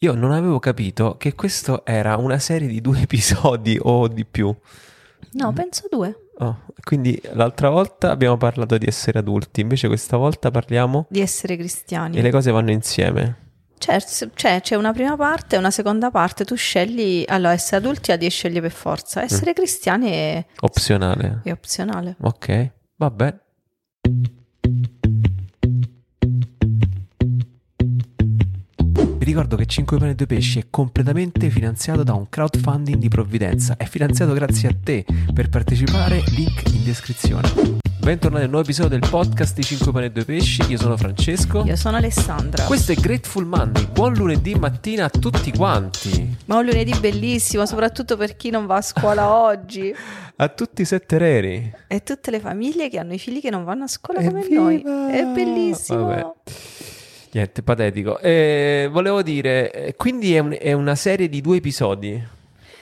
Io non avevo capito che questo era una serie di due episodi o di più. No, penso due. Oh, quindi l'altra volta abbiamo parlato di essere adulti, invece questa volta parliamo Di essere cristiani. e le cose vanno insieme. S- cioè, c'è una prima parte e una seconda parte. Tu scegli. Allora, essere adulti la devi scegliere per forza. Essere cristiani è, Opzionale. è opzionale. Ok, vabbè. Vi ricordo che 5 pane e 2 pesci è completamente finanziato da un crowdfunding di provvidenza. È finanziato grazie a te. Per partecipare, link in descrizione. Bentornati al nuovo episodio del podcast di 5 pane e 2 pesci. Io sono Francesco. Io sono Alessandra. Questo è Grateful Monday. Buon lunedì mattina a tutti quanti. Ma un lunedì bellissimo, soprattutto per chi non va a scuola oggi. A tutti i sette reri. E tutte le famiglie che hanno i figli che non vanno a scuola come noi. Evviva! È bellissimo. Vabbè. Niente, patetico. Eh, volevo dire, eh, quindi è, un- è una serie di due episodi?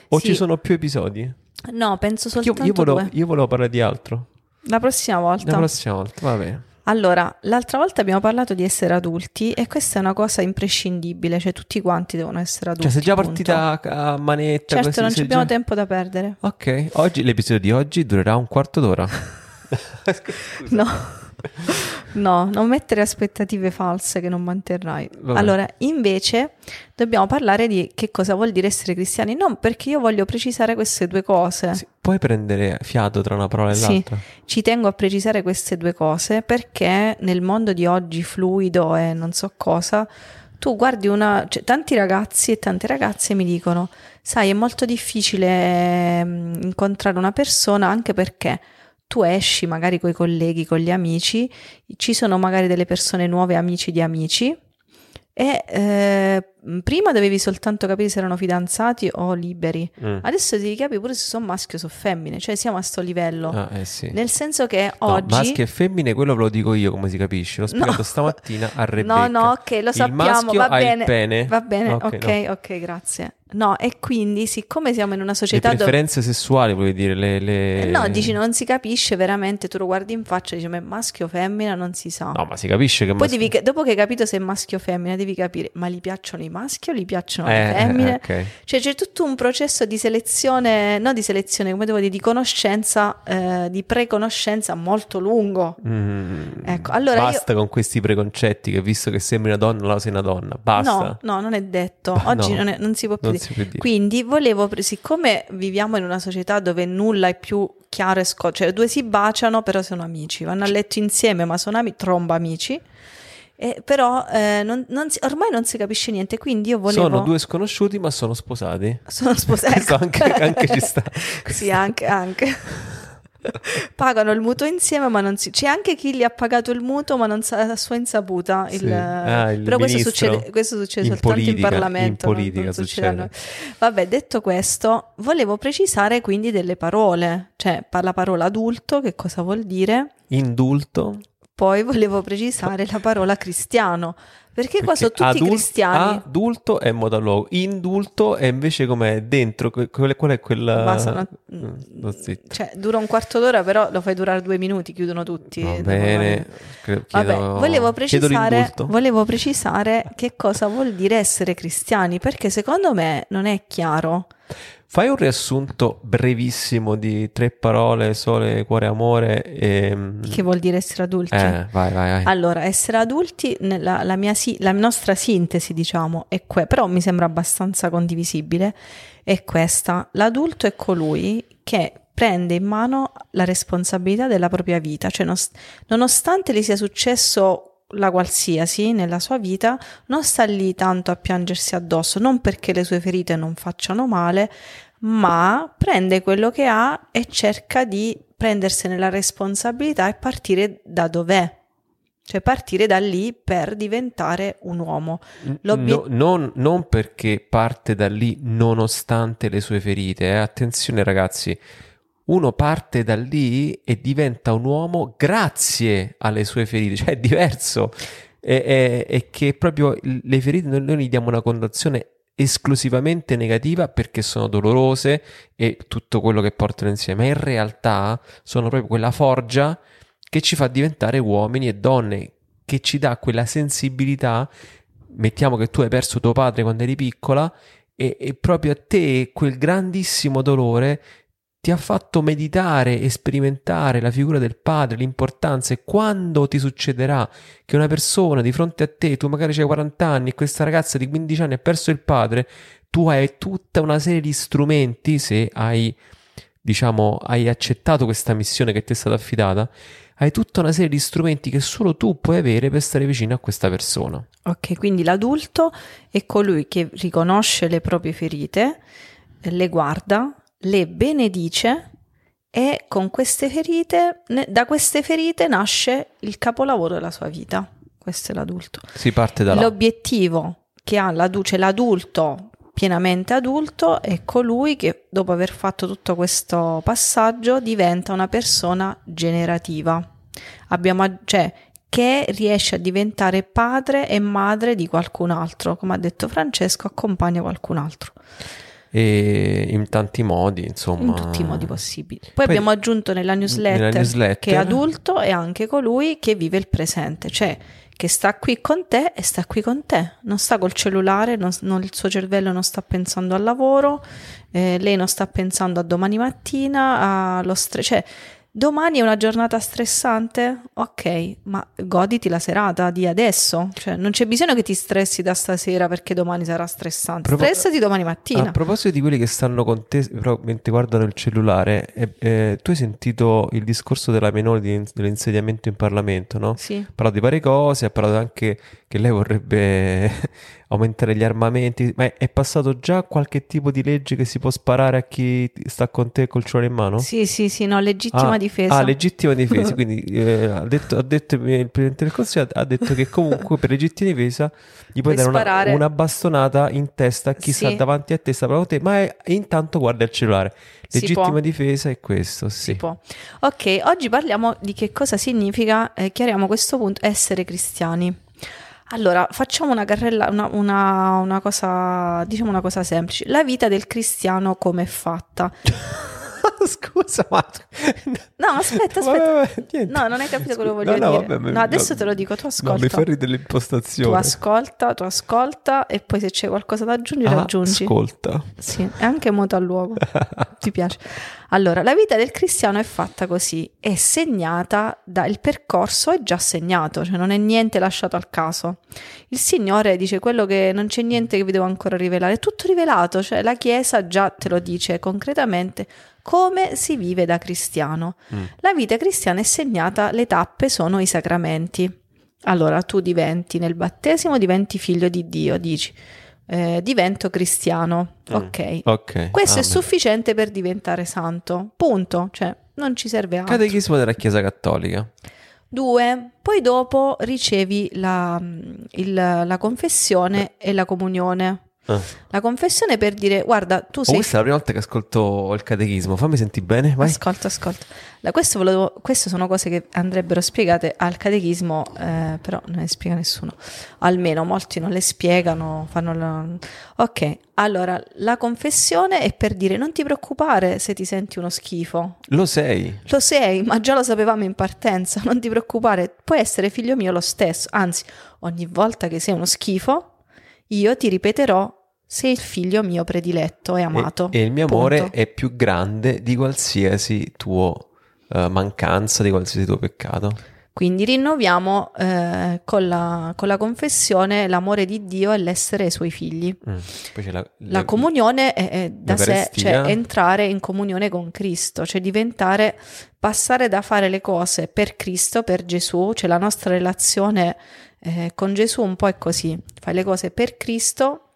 O Sì. ci sono più episodi? No, penso Io, soltanto io volevo, due. io volevo parlare di altro. La prossima volta. La prossima volta, vabbè. Allora, l'altra volta abbiamo parlato di essere adulti e questa è una cosa imprescindibile, cioè tutti quanti devono essere adulti. Cioè, sei già punto. partita a, a manetta? Certo, così, non sei abbiamo già- tempo da perdere. Ok, oggi, l'episodio di oggi durerà un quarto d'ora. No. No, non mettere aspettative false che non manterrai. Vabbè. Allora, invece, dobbiamo parlare di che cosa vuol dire essere cristiani. Non perché io voglio precisare queste due cose. Sì, puoi prendere fiato tra una parola e Sì. l'altra? Ci tengo a precisare queste due cose perché nel mondo di oggi fluido e non so cosa, tu guardi una... cioè, tanti ragazzi e tante ragazze mi dicono, sai, è molto difficile ehm, incontrare una persona anche perché tu esci magari con i colleghi, con gli amici, ci sono magari delle persone nuove, amici di amici. E eh, prima dovevi soltanto capire se erano fidanzati o liberi. Mm. Adesso devi capire pure se sono maschi o sono femmine, cioè siamo a sto livello. Ah, eh sì. Nel senso che No, oggi... maschi e femmine, quello ve lo dico io come si capisce. L'ho spiegato stamattina a Rebecca. No, no, ok, lo sappiamo, maschio va bene. Va bene, Ok, ok, no. ok, grazie. No, e quindi siccome siamo in una Le società dove... sessuali, vuoi dire? Le, le- Eh, No, dici non si capisce veramente, tu lo guardi in faccia e dici ma è maschio o femmina, non si sa. No, ma si capisce che Poi maschio- devi, dopo che hai capito se è maschio o femmina, devi capire, ma gli piacciono i maschi o gli piacciono Eh, le femmine? ok. Cioè c'è tutto un processo di selezione, no di selezione, come devo dire, di conoscenza, eh, di preconoscenza molto lungo. Mm, Ecco, allora basta con questi preconcetti che visto che sembri una donna, la sei una donna. Basta. No, no, non è detto. Bah, Oggi no. non, è- non si può più dire. si può dire. Quindi volevo, siccome viviamo in una società dove nulla è più chiaro e scotto, cioè due si baciano però sono amici, vanno a letto insieme ma sono amici, tromba amici, e però eh, non- non si- ormai non si capisce niente, quindi io volevo... Sono due sconosciuti, ma sono sposati. Sono sposati. Questo anche, anche ci sta. sì, anche, anche. Pagano il mutuo insieme, ma non si. C'è anche chi gli ha pagato il mutuo, ma non sa a sua insaputa. Il... Sì. Ah, il Però questo succede, questo succede In soltanto in politica, Parlamento. in politica non succede succede. Vabbè, detto questo, volevo precisare quindi delle parole. Cioè, la parola adulto, che cosa vuol dire? Indulto. Poi volevo precisare la parola cristiano. Perché, qua sono tutti adul- cristiani. Adulto è monologo. Indulto è invece come dentro. Qual è, qual è quella. Ma sono- Mm. Cioè, dura un quarto d'ora, però lo fai durare due minuti, chiudono tutti. Va bene. Chiedo- Vabbè, volevo precisare, volevo precisare che cosa vuol dire essere cristiani, perché secondo me non è chiaro. Fai un riassunto brevissimo di tre parole, sole, cuore, amore. E... Che vuol dire essere adulti? Eh, vai, vai, vai. Allora, essere adulti, nella- la, mia si- la nostra sintesi, diciamo, è que- però mi sembra abbastanza condivisibile, è questa. L'adulto è colui che prende in mano la responsabilità della propria vita, cioè nos- nonostante gli sia successo la qualsiasi nella sua vita, non sta lì tanto a piangersi addosso, non perché le sue ferite non facciano male, ma prende quello che ha e cerca di prendersene la responsabilità e partire da dov'è. Cioè partire da lì per diventare un uomo. No- non, non perché parte da lì nonostante le sue ferite, eh. attenzione ragazzi, uno parte da lì e diventa un uomo grazie alle sue ferite, cioè è diverso, è, è- è che proprio le ferite noi, noi gli diamo una connotazione esclusivamente negativa perché sono dolorose e tutto quello che portano insieme, ma in realtà sono proprio quella forgia che ci fa diventare uomini e donne, che ci dà quella sensibilità mettiamo che tu hai perso tuo padre quando eri piccola e, e proprio a te quel grandissimo dolore ti ha fatto meditare e sperimentare la figura del padre, l'importanza e quando ti succederà che una persona di fronte a te, tu magari hai 40 anni e questa ragazza di 15 anni ha perso il padre, tu hai tutta una serie di strumenti, se hai, diciamo, hai accettato questa missione che ti è stata affidata, hai tutta una serie di strumenti che solo tu puoi avere per stare vicino a questa persona. Ok, quindi l'adulto è colui che riconosce le proprie ferite, le guarda, le benedice e con queste ferite, da queste ferite nasce il capolavoro della sua vita. Questo è l'adulto. Si parte da là. L'obiettivo che ha l'adulto, cioè l'adulto pienamente adulto è colui che dopo aver fatto tutto questo passaggio diventa una persona generativa. Abbiamo, cioè, che riesce a diventare padre e madre di qualcun altro, come ha detto Francesco, accompagna qualcun altro. E in tanti modi, insomma. In tutti i modi possibili. Poi, Poi abbiamo aggiunto nella newsletter, nella newsletter, che adulto è anche colui che vive il presente, cioè che sta qui con te e sta qui con te, non sta col cellulare, non, non, il suo cervello non sta pensando al lavoro, eh, lei non sta pensando a domani mattina, allo stress, cioè Domani è una giornata stressante? Ok, ma goditi la serata di adesso. Cioè, non c'è bisogno che ti stressi da stasera perché domani sarà stressante. Propo- Stressati domani mattina. A proposito di quelli che stanno con te mentre guardano il cellulare, eh, eh, tu hai sentito il discorso della Menoni dell'insediamento in Parlamento, no? Sì. Ha parlato di varie cose, ha parlato anche che lei vorrebbe aumentare gli armamenti, ma è passato già qualche tipo di legge che si può sparare a chi sta con te col cellulare in mano? Sì, sì, sì, no, legittima ah, difesa. Ah, legittima difesa, quindi eh, ha, detto, ha detto il Presidente del Consiglio, ha detto che comunque per legittima difesa gli puoi, puoi dare una, una, bastonata in testa a chi sì. sta davanti a te, sta proprio te, ma è, intanto guarda il cellulare. Legittima difesa è questo, sì. Si può. Ok, oggi parliamo di che cosa significa, eh, chiariamo questo punto, essere cristiani. Allora, facciamo una carrella, una, una, una cosa, diciamo una cosa semplice. La vita del cristiano come è fatta? Scusa, ma... No, aspetta, aspetta. Vabbè, no, non hai capito quello che voglio no, no, dire. Vabbè, no, adesso te lo dico, tu ascolta. Mi fai ridere l'impostazione. Tu ascolta, tu ascolta e poi se c'è qualcosa da aggiungere, ah, aggiungi. Ascolta. Sì, è anche muto al luogo. Ti piace? Allora, la vita del cristiano è fatta così, è segnata dal percorso è già segnato, cioè non è niente lasciato al caso. Il Signore dice quello che non c'è niente che vi devo ancora rivelare, è tutto rivelato, cioè la Chiesa già te lo dice concretamente come si vive da cristiano. Mm. La vita cristiana è segnata, le tappe sono i sacramenti. Allora tu diventi nel battesimo, diventi figlio di Dio, dici eh, divento cristiano. Mm. Ok. okay. Questo Amen. è sufficiente per diventare santo. Punto. Cioè, non ci serve altro. Catechismo della Chiesa Cattolica. Due, poi dopo ricevi la, il, la confessione e la comunione. Ah. La confessione per dire, guarda, tu sei... Oh, questa è la prima volta che ascolto il catechismo, fammi sentire bene, vai. Ascolta, ascolta. Da questo volevo, queste sono cose che andrebbero spiegate al catechismo, eh, però non le spiega nessuno. Almeno molti non le spiegano, fanno la... Ok, allora, la confessione è per dire non ti preoccupare se ti senti uno schifo. Lo sei. Lo sei, ma già lo sapevamo in partenza, non ti preoccupare, puoi essere figlio mio lo stesso, anzi, ogni volta che sei uno schifo, io ti ripeterò sei il figlio mio prediletto e amato. E, e il mio amore punto. è più grande di qualsiasi tuo uh, mancanza, di qualsiasi tuo peccato. Quindi rinnoviamo eh, con, la, con, la, confessione l'amore di Dio e l'essere i suoi figli. Mm. La, la, comunione è, è da sé, cioè entrare in comunione con Cristo, cioè diventare, passare da fare le cose per Cristo, per Gesù, cioè la nostra relazione eh, con Gesù un po' è così, fai le cose per Cristo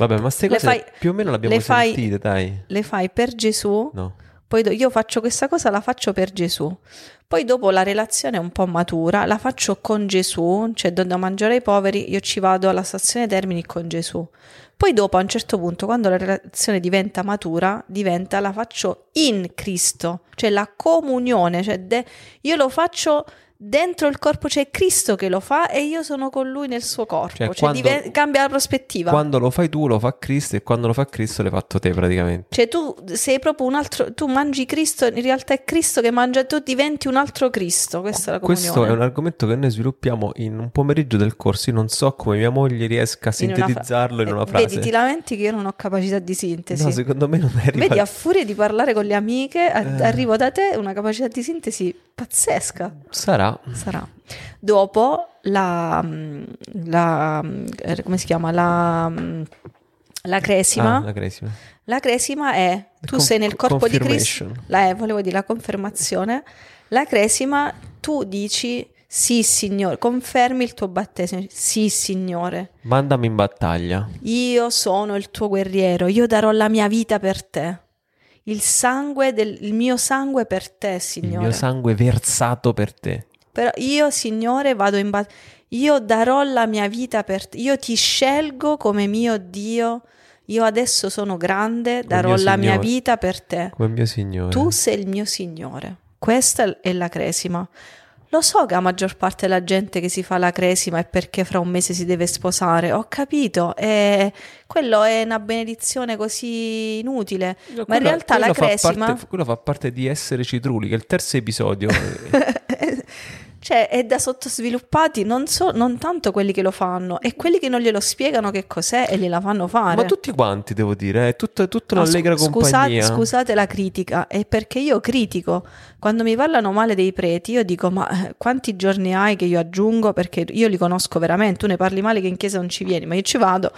Vabbè, ma queste cose fai, più o meno le abbiamo le fai, sentite, dai. Le fai per Gesù. No. Poi do, io faccio questa cosa, la faccio per Gesù. Poi dopo la relazione è un po' matura, la faccio con Gesù, cioè do da mangiare ai poveri, io ci vado alla stazione Termini con Gesù. Poi dopo a un certo punto, quando la relazione diventa matura, diventa la faccio in Cristo, cioè la comunione, cioè de, io lo faccio dentro il corpo c'è Cristo che lo fa e io sono con lui nel suo corpo. Cioè, Cioè, quando- diven- cambia la prospettiva. Quando lo fai tu, lo fa Cristo, e quando lo fa Cristo, l'hai fatto te praticamente. Cioè tu sei proprio un altro, tu mangi Cristo, in realtà è Cristo che mangia, tu diventi un altro Cristo, questa è la comunione. Questo è un argomento che noi sviluppiamo in un pomeriggio del corso. Io non so come mia moglie riesca a In una fra- sintetizzarlo in Eh, una frase. Vedi, ti lamenti che io non ho capacità di sintesi. No, secondo me non arriva. Vedi, a furia di parlare con le amiche, a- Eh. arrivo da te una capacità di sintesi pazzesca. Sarà. Sarà. Dopo la, mm, la mm, eh, come si chiama? La, mm, la cresima. Ah, la cresima. La cresima è tu Con- sei nel corpo di Cristo. La, eh, volevo dire la confermazione. La cresima, tu dici sì, Signore, confermi il tuo battesimo. Sì, Signore, Mandami in battaglia. io sono il tuo guerriero, io darò la mia vita per te. Il sangue del il mio sangue per te, Il Signore. mio sangue versato per te. Però io, Signore, vado in battaglia. Io darò la mia vita per te. Io ti scelgo come mio Dio. Io adesso sono grande, darò mio la mia vita per te. Come mio Signore. Tu sei il mio Signore. Questa è la cresima. Lo so che la maggior parte della gente che si fa la cresima è perché fra un mese si deve sposare. Ho capito. E quello è una benedizione così inutile. Ma in Quello- realtà la quello fa cresima. parte- quello fa parte di Essere Citrulli, che è il terzo episodio. cioè, è da sottosviluppati non, so- non tanto quelli che lo fanno, e quelli che non glielo spiegano che cos'è e gliela fanno fare. Ma tutti quanti, devo dire, è tutta, tutta No, un'allegra scu- compagnia. Scusate, scusate la critica, è perché io critico. Quando mi parlano male dei preti, io dico: Ma eh, quanti giorni hai che io aggiungo? Perché io li conosco veramente. Tu ne parli male che in chiesa non ci vieni, ma io ci vado.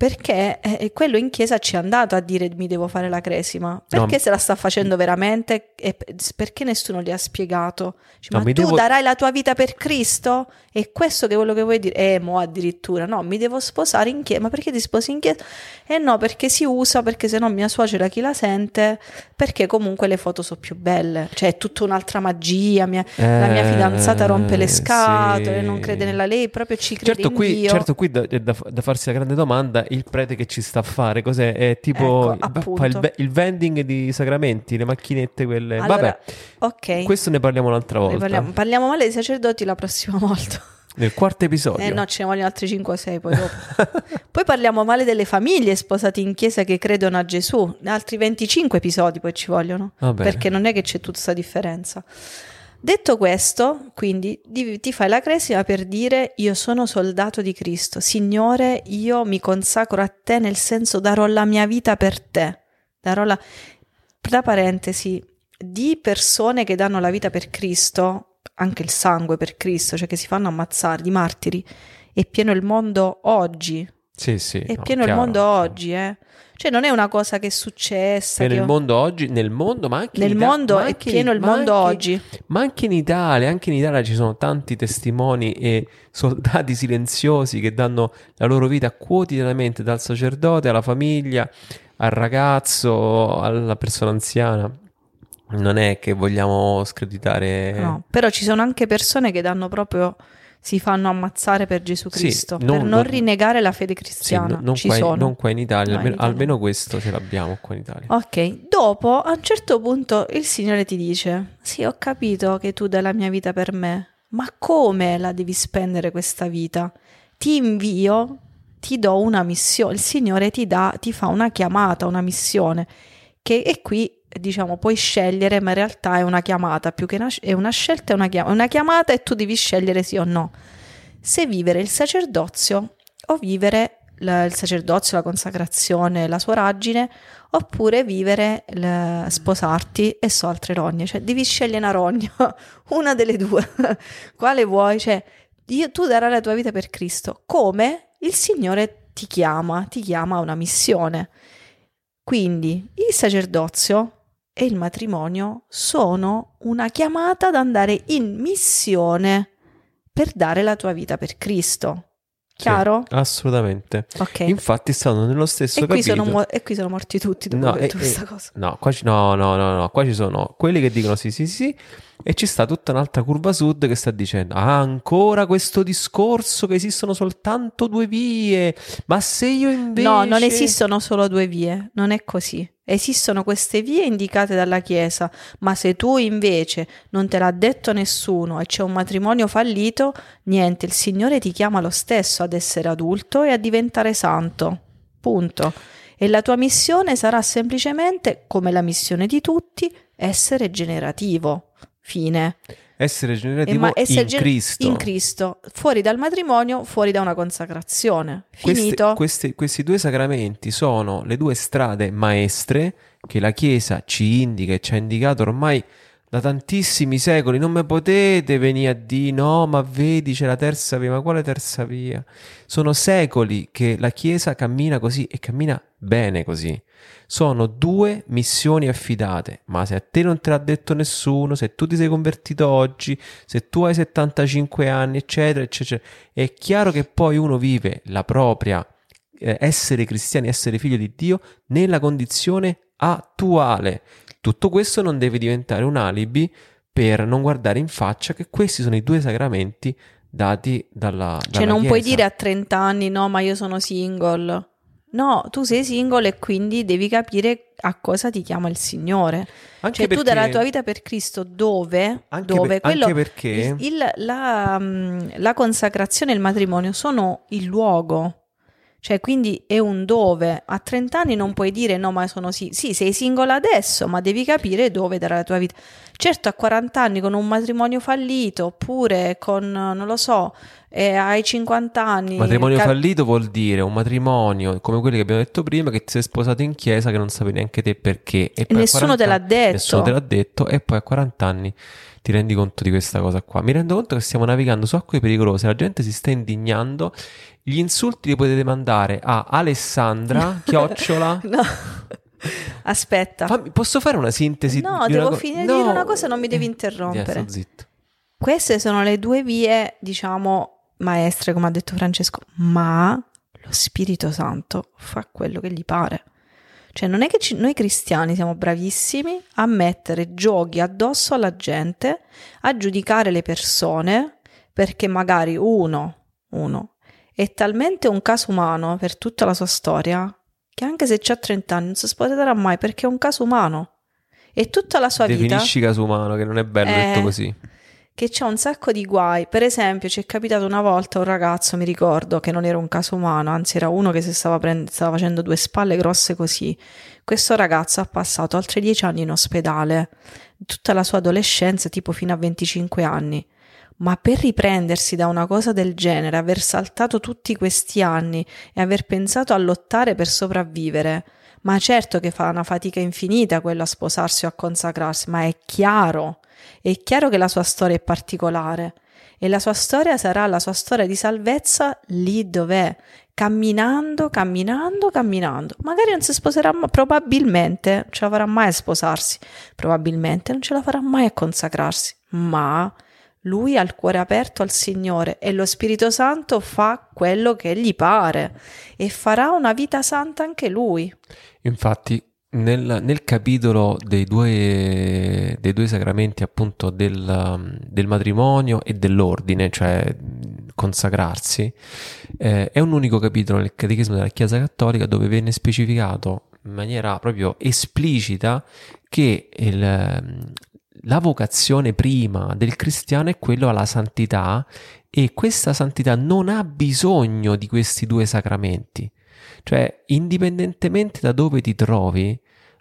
Perché eh, quello in chiesa ci è andato a dire mi devo fare la cresima. Perché No, se la sta facendo veramente? E perché nessuno gli ha spiegato? Dice, No, ma tu devo- darai la tua vita per Cristo? È questo che quello che vuoi dire? Eh, mo addirittura. No, mi devo sposare in chiesa. Ma perché ti sposi in chiesa? Eh no, perché si usa, perché se no mia suocera chi la sente? Perché comunque le foto sono più belle. Cioè è tutta un'altra magia. mia- la mia Eh, fidanzata rompe le scatole, sì. non crede nella lei, proprio ci crede Certo in qui, Dio. certo, qui da, è da, da farsi la grande domanda: il prete che ci sta a fare? Cos'è? È tipo Ecco, il- il, il vending di sacramenti, le macchinette, quelle. Allora, Vabbè, ok. questo ne parliamo un'altra volta. parliamo, parliamo male dei sacerdoti la prossima volta. Nel quarto episodio. Eh no, ce ne vogliono altri 5 o 6 poi dopo. poi parliamo male delle famiglie sposate in chiesa che credono a Gesù. Altri 25 episodi poi ci vogliono. Perché non è che c'è tutta questa differenza. Detto questo, quindi di- ti fai la cresima per dire io sono soldato di Cristo. Signore, io mi consacro a te nel senso darò la mia vita per te. Darò la... Tra parentesi, di persone che danno la vita per Cristo, anche il sangue per Cristo, cioè che si fanno ammazzare, di martiri, è pieno il mondo oggi. Sì, sì. È no, pieno il chiaro. mondo oggi, eh. Cioè non è una cosa che è successa. Il ho- mondo oggi, nel mondo, ma anche Nel in Ita- mondo ma è pieno il mondo anche- oggi. Ma anche in Italia, anche in Italia ci sono tanti testimoni e soldati silenziosi che danno la loro vita quotidianamente dal sacerdote alla famiglia, al ragazzo, alla persona anziana. Non è che vogliamo screditare. No, però ci sono anche persone che danno proprio si fanno ammazzare per Gesù Sì, Cristo, non- per non non- rinnegare la fede Sì, cristiana. no- non, ci qua in, sono. non qua in Italia, No, in almeno, Italia almeno questo ce l'abbiamo qua in Italia. Ok, dopo a un certo punto il Signore ti dice: Sì, ho capito che tu dai la mia vita per me, ma come la devi spendere questa vita? Ti invio, ti do una missione. Il Signore ti dà, ti fa una chiamata, una missione. Che è qui, diciamo, puoi scegliere, ma in realtà è una chiamata più che una, è una scelta, è una chiamata, una chiamata e tu devi scegliere sì o no. Se vivere il sacerdozio o vivere la- il sacerdozio, la consacrazione, la soragine, oppure vivere, il- sposarti e so altre rogne. Cioè, devi scegliere una rogna, una delle due. Quale vuoi? Cioè, io- tu darai la tua vita per Cristo. Come? Il Signore ti chiama, ti chiama a una missione. Quindi il sacerdozio e il matrimonio sono una chiamata ad andare in missione per dare la tua vita per Cristo. Chiaro? Sì, assolutamente. Ok. Infatti stanno nello stesso E qui, capitolo. sono e qui sono morti tutti dopo No, e- questa e- cosa. No, qua ci, no, no, no, no, qua ci sono quelli che dicono sì, sì, sì, E ci sta tutta un'altra curva sud che sta dicendo: ah, ancora questo discorso che esistono soltanto due vie. Ma se io invece. No, non esistono solo due vie, non è così. Esistono queste vie indicate dalla Chiesa, ma se tu invece non te l'ha detto nessuno e c'è un matrimonio fallito, niente, il Signore ti chiama lo stesso ad essere adulto e a diventare santo. Punto. E la tua missione sarà semplicemente, come la missione di tutti, essere generativo. Fine. Essere generativo ma essere in gen- Cristo. In Cristo, fuori dal matrimonio, fuori da una consacrazione. Finito. Questi, questi, questi due sacramenti sono le due strade maestre che la Chiesa ci indica e ci ha indicato ormai da tantissimi secoli. Non mi potete venire a dire no, ma vedi c'è la terza via. Ma quale terza via? Sono secoli che la Chiesa cammina così e cammina bene così. Sono due missioni affidate, ma se a te non te l'ha detto nessuno, se tu ti sei convertito oggi, se tu hai 75 anni, eccetera, eccetera, è chiaro che poi uno vive la propria eh, essere cristiani, essere figlio di Dio nella condizione attuale. Tutto questo non deve diventare un alibi per non guardare in faccia che questi sono i due sacramenti dati dalla, dalla Cioè non Chiesa. puoi dire a 30 anni no, ma io sono single. No, tu sei single e quindi devi capire a cosa ti chiama il Signore. Anche cioè perché, tu dalla tua vita per Cristo dove? Anche, dove? Per, anche perché il, il, la, mm, la consacrazione e il matrimonio sono il luogo. Cioè, quindi è un dove. A 30 anni non puoi dire no, ma sono sì. Sì, sei singola adesso, ma devi capire dove dare la tua vita. Certo, a 40 anni con un matrimonio fallito, oppure con, non lo so, eh, ai 50 anni. Matrimonio cap- fallito vuol dire un matrimonio come quelli che abbiamo detto prima, che ti sei sposato in chiesa, che non sapevi neanche te perché. E, e nessuno te l'ha detto. Nessuno te l'ha detto, e poi a 40 anni ti rendi conto di questa cosa qua. Mi rendo conto che stiamo navigando su acque pericolose, la gente si sta indignando. Gli insulti li potete mandare a Alessandra, chiocciola. no. Aspetta. Fammi, posso fare una sintesi? No, devo co- finire no. di dire una cosa, non mi devi interrompere. Yeah. Queste sono le due vie, diciamo, maestre, come ha detto Francesco, ma lo Spirito Santo fa quello che gli pare. Cioè, non è che ci, noi cristiani siamo bravissimi a mettere giochi addosso alla gente, a giudicare le persone, perché magari uno, uno è talmente un caso umano per tutta la sua storia che anche se ha 30 anni non si sposerà mai perché è un caso umano. E tutta la sua Definisci vita... Definisci caso umano, che non è bello eh, detto così che c'è un sacco di guai. Per esempio, ci è capitato una volta un ragazzo, mi ricordo, che non era un caso umano, anzi era uno che si stava, prend- stava facendo due spalle grosse così. Questo ragazzo ha passato altri dieci anni in ospedale, tutta la sua adolescenza, tipo fino a 25 anni. Ma per riprendersi da una cosa del genere, aver saltato tutti questi anni e aver pensato a lottare per sopravvivere, ma certo che fa una fatica infinita quello a sposarsi o a consacrarsi, ma è chiaro è chiaro che la sua storia è particolare e la sua storia sarà la sua storia di salvezza lì dov'è, camminando, camminando, camminando. Magari non si sposerà, ma probabilmente non ce la farà mai a sposarsi, probabilmente non ce la farà mai a consacrarsi, ma lui ha il cuore aperto al Signore e lo Spirito Santo fa quello che gli pare e farà una vita santa anche lui. Infatti, nel, nel capitolo dei due, dei due, sacramenti appunto del, del, matrimonio e dell'ordine, cioè consacrarsi, eh, è un unico capitolo nel Catechismo della Chiesa Cattolica dove viene specificato in maniera proprio esplicita che il, la vocazione prima del cristiano è quello alla santità e questa santità non ha bisogno di questi due sacramenti. Cioè, indipendentemente da dove ti trovi,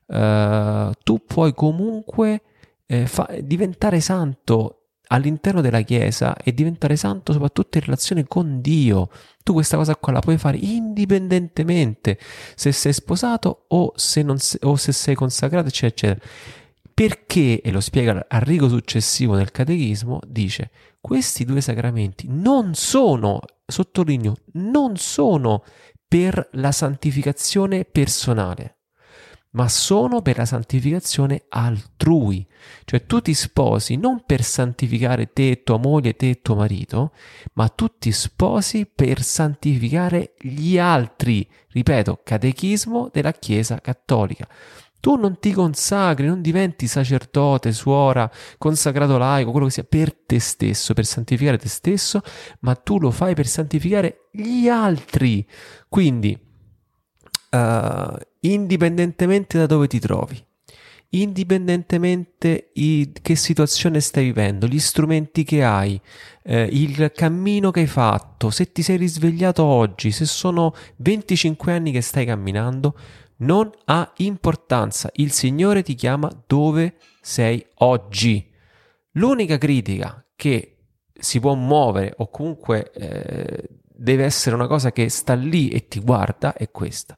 uh, tu puoi comunque eh, fa- diventare santo all'interno della Chiesa e diventare santo soprattutto in relazione con Dio. Tu questa cosa qua la puoi fare indipendentemente se sei sposato o se, se- o se sei consacrato, eccetera, eccetera. Perché, e lo spiega al rigo successivo nel catechismo, dice, questi due sacramenti non sono, sottolineo, non sono per la santificazione personale, ma sono per la santificazione altrui. Cioè tu ti sposi non per santificare te, tua moglie, te tuo marito, ma tu ti sposi per santificare gli altri. Ripeto, catechismo della Chiesa Cattolica. Tu non ti consacri, non diventi sacerdote, suora, consacrato laico, quello che sia, per te stesso, per santificare te stesso, ma tu lo fai per santificare gli altri. Quindi, uh, indipendentemente da dove ti trovi, indipendentemente di che situazione stai vivendo, gli strumenti che hai, eh, il cammino che hai fatto, se ti sei risvegliato oggi, se sono 25 anni che stai camminando, non ha importanza. Il Signore ti chiama dove sei oggi. L'unica critica che si può muovere o comunque eh, deve essere una cosa che sta lì e ti guarda è questa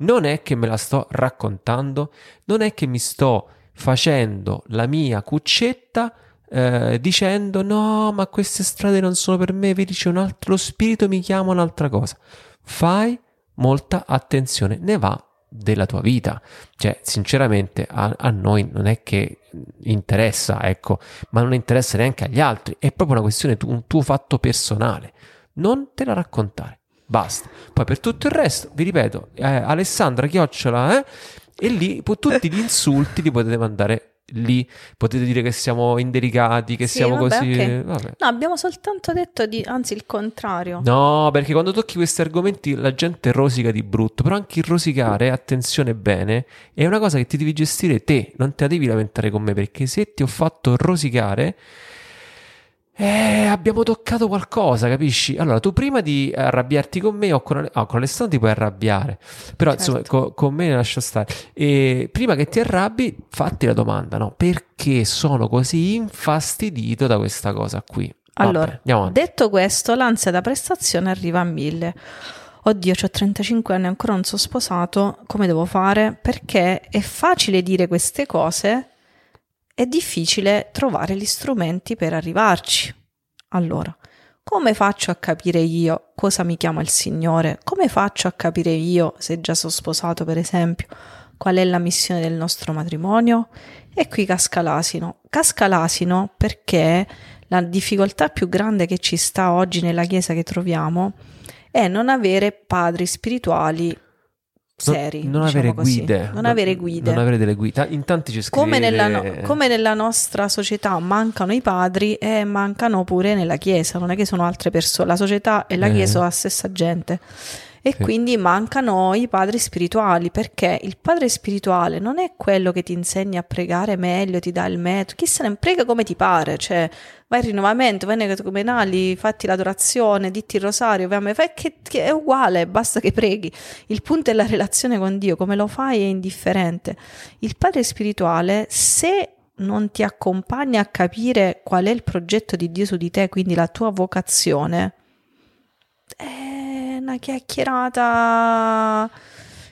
non è che me la sto raccontando, non è che mi sto facendo la mia cuccetta eh, dicendo no, ma queste strade non sono per me, vedi c'è un altro, lo spirito mi chiama un'altra cosa. Fai molta attenzione, ne va della tua vita. Cioè, sinceramente, a, a, noi non è che interessa, ecco, ma non interessa neanche agli altri, è proprio una questione, tu, un tuo fatto personale. Non te la raccontare. Basta. Poi per tutto il resto, vi ripeto, eh, Alessandra Chiocciola, eh, e lì tutti gli insulti li potete mandare lì. Potete dire che siamo indelicati, che sì, siamo vabbè, così. okay. Vabbè. No, abbiamo soltanto detto di, anzi, il contrario. No, perché quando tocchi questi argomenti la gente rosica di brutto. Però anche il rosicare, attenzione bene, è una cosa che ti devi gestire te. Non te la devi lamentare con me, perché se ti ho fatto rosicare eh, abbiamo toccato qualcosa, capisci? Allora, tu prima di arrabbiarti con me o con, oh, con Alessandro ti puoi arrabbiare, però certo. insomma, co- con me lascia stare. E prima che ti arrabbi, fatti la domanda, no? Perché sono così infastidito da questa cosa qui? Allora, Vabbè, detto questo, l'ansia da prestazione arriva a mille. Oddio, ho 35 anni, ancora non sono sposato, come devo fare? Perché è facile dire queste cose è difficile trovare gli strumenti per arrivarci. Allora, come faccio a capire io cosa mi chiama il Signore? Come faccio a capire io, se già sono sposato per esempio, qual è la missione del nostro matrimonio? E qui casca l'asino. Casca l'asino perché la difficoltà più grande che ci sta oggi nella Chiesa che troviamo è non avere padri spirituali seri. Non, non diciamo avere così. guide. Non, non, avere guide. Non avere delle guide. In tanti ci scrive... Come nella, no, come nella nostra società mancano i padri e mancano pure nella Chiesa, non è che sono altre persone, la società e la eh. Chiesa sono la stessa gente e sì. quindi mancano i padri spirituali perché il padre spirituale non è quello che ti insegna a pregare meglio, ti dà il metodo, chi se ne prega come ti pare, cioè vai al rinnovamento, vai nei catecumenali, fatti l'adorazione, ditti il rosario, fai che, che è uguale, basta che preghi. Il punto è la relazione con Dio, come lo fai è indifferente. Il padre spirituale, se non ti accompagna a capire qual è il progetto di Dio su di te, quindi la tua vocazione, una chiacchierata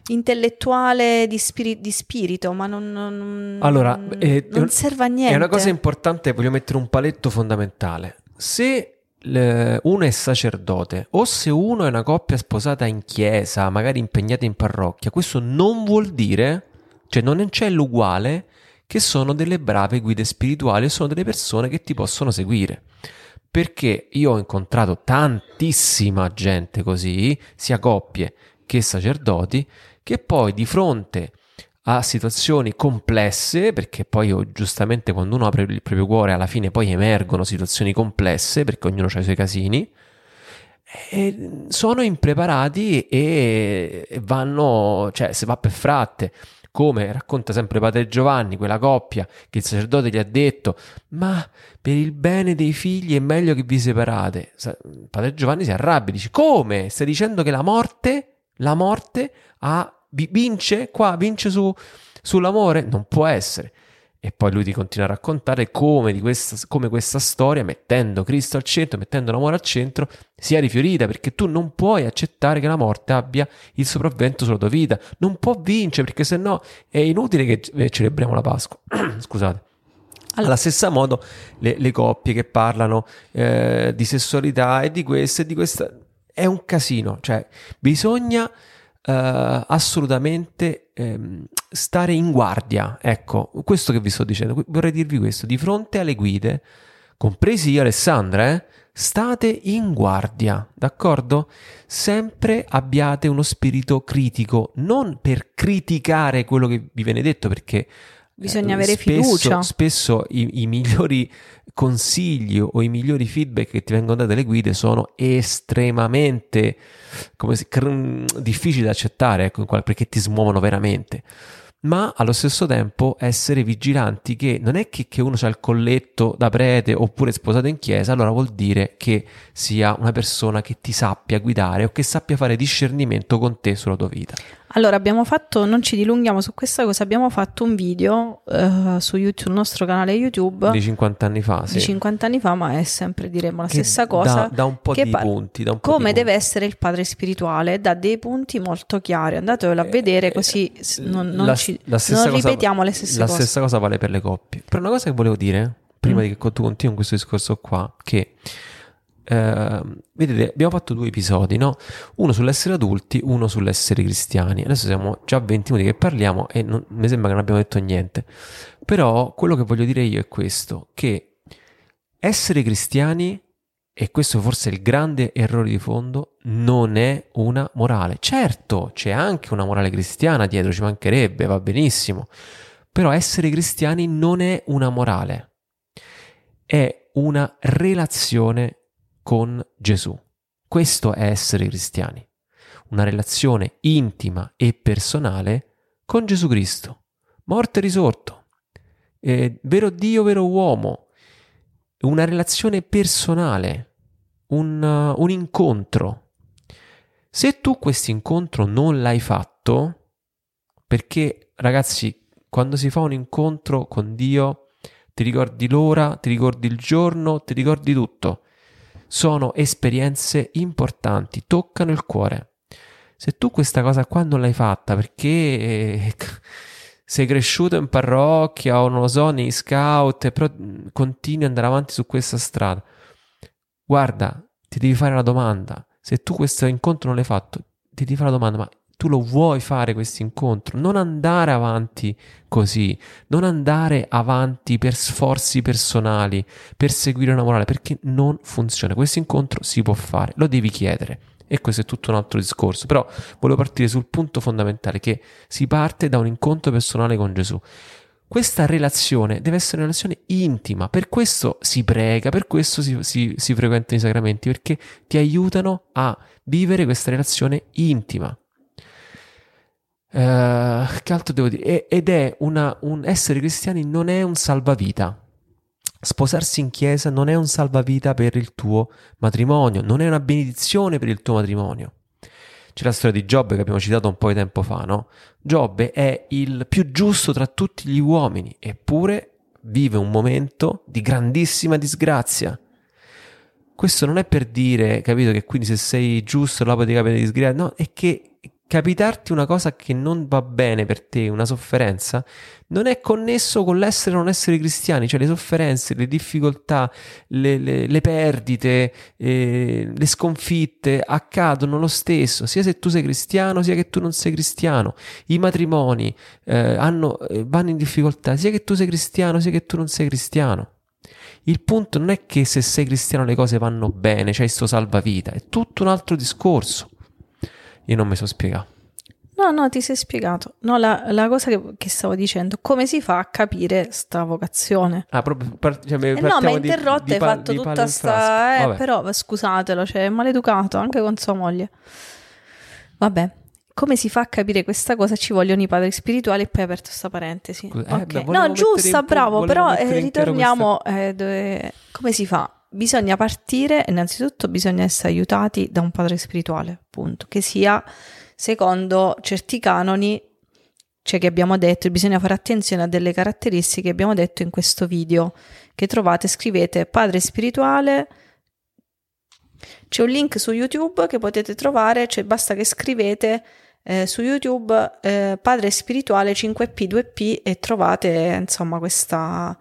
intellettuale di, spiri- di spirito, ma non, non, allora, eh, non serve a niente. È una cosa importante, voglio mettere un paletto fondamentale. Se uno è sacerdote o se uno è una coppia sposata in chiesa, magari impegnata in parrocchia, questo non vuol dire, cioè non c'è l'uguale, che sono delle brave guide spirituali, sono delle persone che ti possono seguire perché io ho incontrato tantissima gente così, sia coppie che sacerdoti, che poi di fronte a situazioni complesse, perché poi oh, giustamente quando uno apre il proprio cuore alla fine poi emergono situazioni complesse, perché ognuno ha i suoi casini, sono impreparati e vanno, cioè se va per fratte come racconta sempre Padre Giovanni, quella coppia che il sacerdote gli ha detto, ma per il bene dei figli è meglio che vi separate. Padre Giovanni si arrabbia, dice, come? Stai dicendo che la morte, la morte ha, vince qua, vince su, sull'amore? Non può essere. E poi lui ti continua a raccontare come, questa, come, questa, storia, mettendo Cristo al centro, mettendo l'amore al centro, sia rifiorita, perché tu non puoi accettare che la morte abbia il sopravvento sulla tua vita, non può vincere, perché se no è inutile che eh, celebriamo la Pasqua. Scusate. Alla stessa modo le, le coppie che parlano eh, di sessualità e di questo e di questa è un casino, cioè bisogna uh, assolutamente um, stare in guardia. Ecco, questo che vi sto dicendo, vorrei dirvi questo, di fronte alle guide, compresi io Alessandra, eh, state in guardia, d'accordo? Sempre abbiate uno spirito critico, non per criticare quello che vi viene detto, perché Bisogna avere spesso, fiducia. Spesso i, i migliori consigli o i migliori feedback che ti vengono date dalle guide sono estremamente come si, cr- difficili da accettare, ecco, perché ti smuovono veramente ma allo stesso tempo essere vigilanti che non è che, che uno ha il colletto da prete oppure sposato in chiesa, allora vuol dire che sia una persona che ti sappia guidare o che sappia fare discernimento con te sulla tua vita. Allora, abbiamo fatto, non ci dilunghiamo su questa cosa, abbiamo fatto un video uh, su YouTube, sul nostro canale YouTube. Di 50 anni fa, sì. Di 50 anni fa, ma è sempre, diremo, la che stessa cosa. Da, da un po' di pa- punti. Da un po come di deve punti. essere il padre spirituale, da dei punti molto chiari. Andatelo a eh, vedere così non, non, la, ci, la non ripetiamo le stesse la cose. La stessa cosa vale per le coppie. Però una cosa che volevo dire, prima mm. di che tu continui questo discorso qua, che eh, vedete, abbiamo fatto due episodi, no? Uno sull'essere adulti, uno sull'essere cristiani. Adesso siamo già a 20 minuti che parliamo e non, mi sembra che non abbiamo detto niente. Però quello che voglio dire io è questo, che essere cristiani, e questo forse è il grande errore di fondo, non è una morale. Certo, c'è anche una morale cristiana dietro, ci mancherebbe, va benissimo. Però essere cristiani non è una morale, è una relazione con Gesù. Questo è essere cristiani, una relazione intima e personale con Gesù Cristo, morto e risorto, eh, vero Dio, vero uomo, una relazione personale, un, uh, un incontro. Se tu questo incontro non l'hai fatto, perché ragazzi, quando si fa un incontro con Dio, ti ricordi l'ora, ti ricordi il giorno, ti ricordi tutto sono esperienze importanti, toccano il cuore. Se tu questa cosa qua non l'hai fatta perché eh, sei cresciuto in parrocchia o non lo so, nei scout, però continui ad andare avanti su questa strada, guarda, ti devi fare la domanda. Se tu questo incontro non l'hai fatto, ti devi fare la domanda, ma tu lo vuoi fare questo incontro, non andare avanti così, non andare avanti per sforzi personali, per seguire una morale, perché non funziona. Questo incontro si può fare, lo devi chiedere. E questo è tutto un altro discorso. Però volevo partire sul punto fondamentale che si parte da un incontro personale con Gesù. Questa relazione deve essere una relazione intima, per questo si prega, per questo si, si, si frequentano i sacramenti, perché ti aiutano a vivere questa relazione intima. Uh, che altro devo dire? ed è una, un essere cristiani non è un salvavita. Sposarsi in chiesa non è un salvavita per il tuo matrimonio, non è una benedizione per il tuo matrimonio. C'è la storia di Giobbe che abbiamo citato un po' di tempo fa, no? Giobbe è il più giusto tra tutti gli uomini, eppure vive un momento di grandissima disgrazia. Questo non è per dire, capito, che quindi se sei giusto la puoi capire disgrazia, no, è che capitarti una cosa che non va bene per te, una sofferenza, non è connesso con l'essere o non essere cristiani, cioè le sofferenze, le difficoltà, le, le, le perdite, eh, le sconfitte accadono lo stesso, sia se tu sei cristiano, sia che tu non sei cristiano. I matrimoni eh, hanno, eh, vanno in difficoltà, sia che tu sei cristiano, sia che tu non sei cristiano. Il punto non è che se sei cristiano le cose vanno bene, c'è cioè sto salvavita, è tutto un altro discorso. Io non mi so spiegare. No, no, ti sei spiegato. No, la, la cosa che, che, stavo dicendo, come si fa a capire sta vocazione? Ah, proprio par- cioè, eh no, ma interrotto, hai fatto tutta sta... Eh, però, scusatelo, cioè, è maleducato, anche con sua moglie. Vabbè, come si fa a capire questa cosa? Ci vogliono i padri spirituali e poi hai aperto sta parentesi. Scusa, okay. eh, beh, no, giusta, bravo, però eh, ritorniamo... Questa... Eh, dove... Come si fa? Bisogna partire, innanzitutto bisogna essere aiutati da un padre spirituale, appunto, che sia secondo certi canoni, cioè che abbiamo detto, bisogna fare attenzione a delle caratteristiche che abbiamo detto in questo video, che trovate, scrivete padre spirituale, c'è un link su YouTube che potete trovare, cioè basta che scrivete eh, su YouTube eh, padre spirituale 5P2P e trovate insomma questa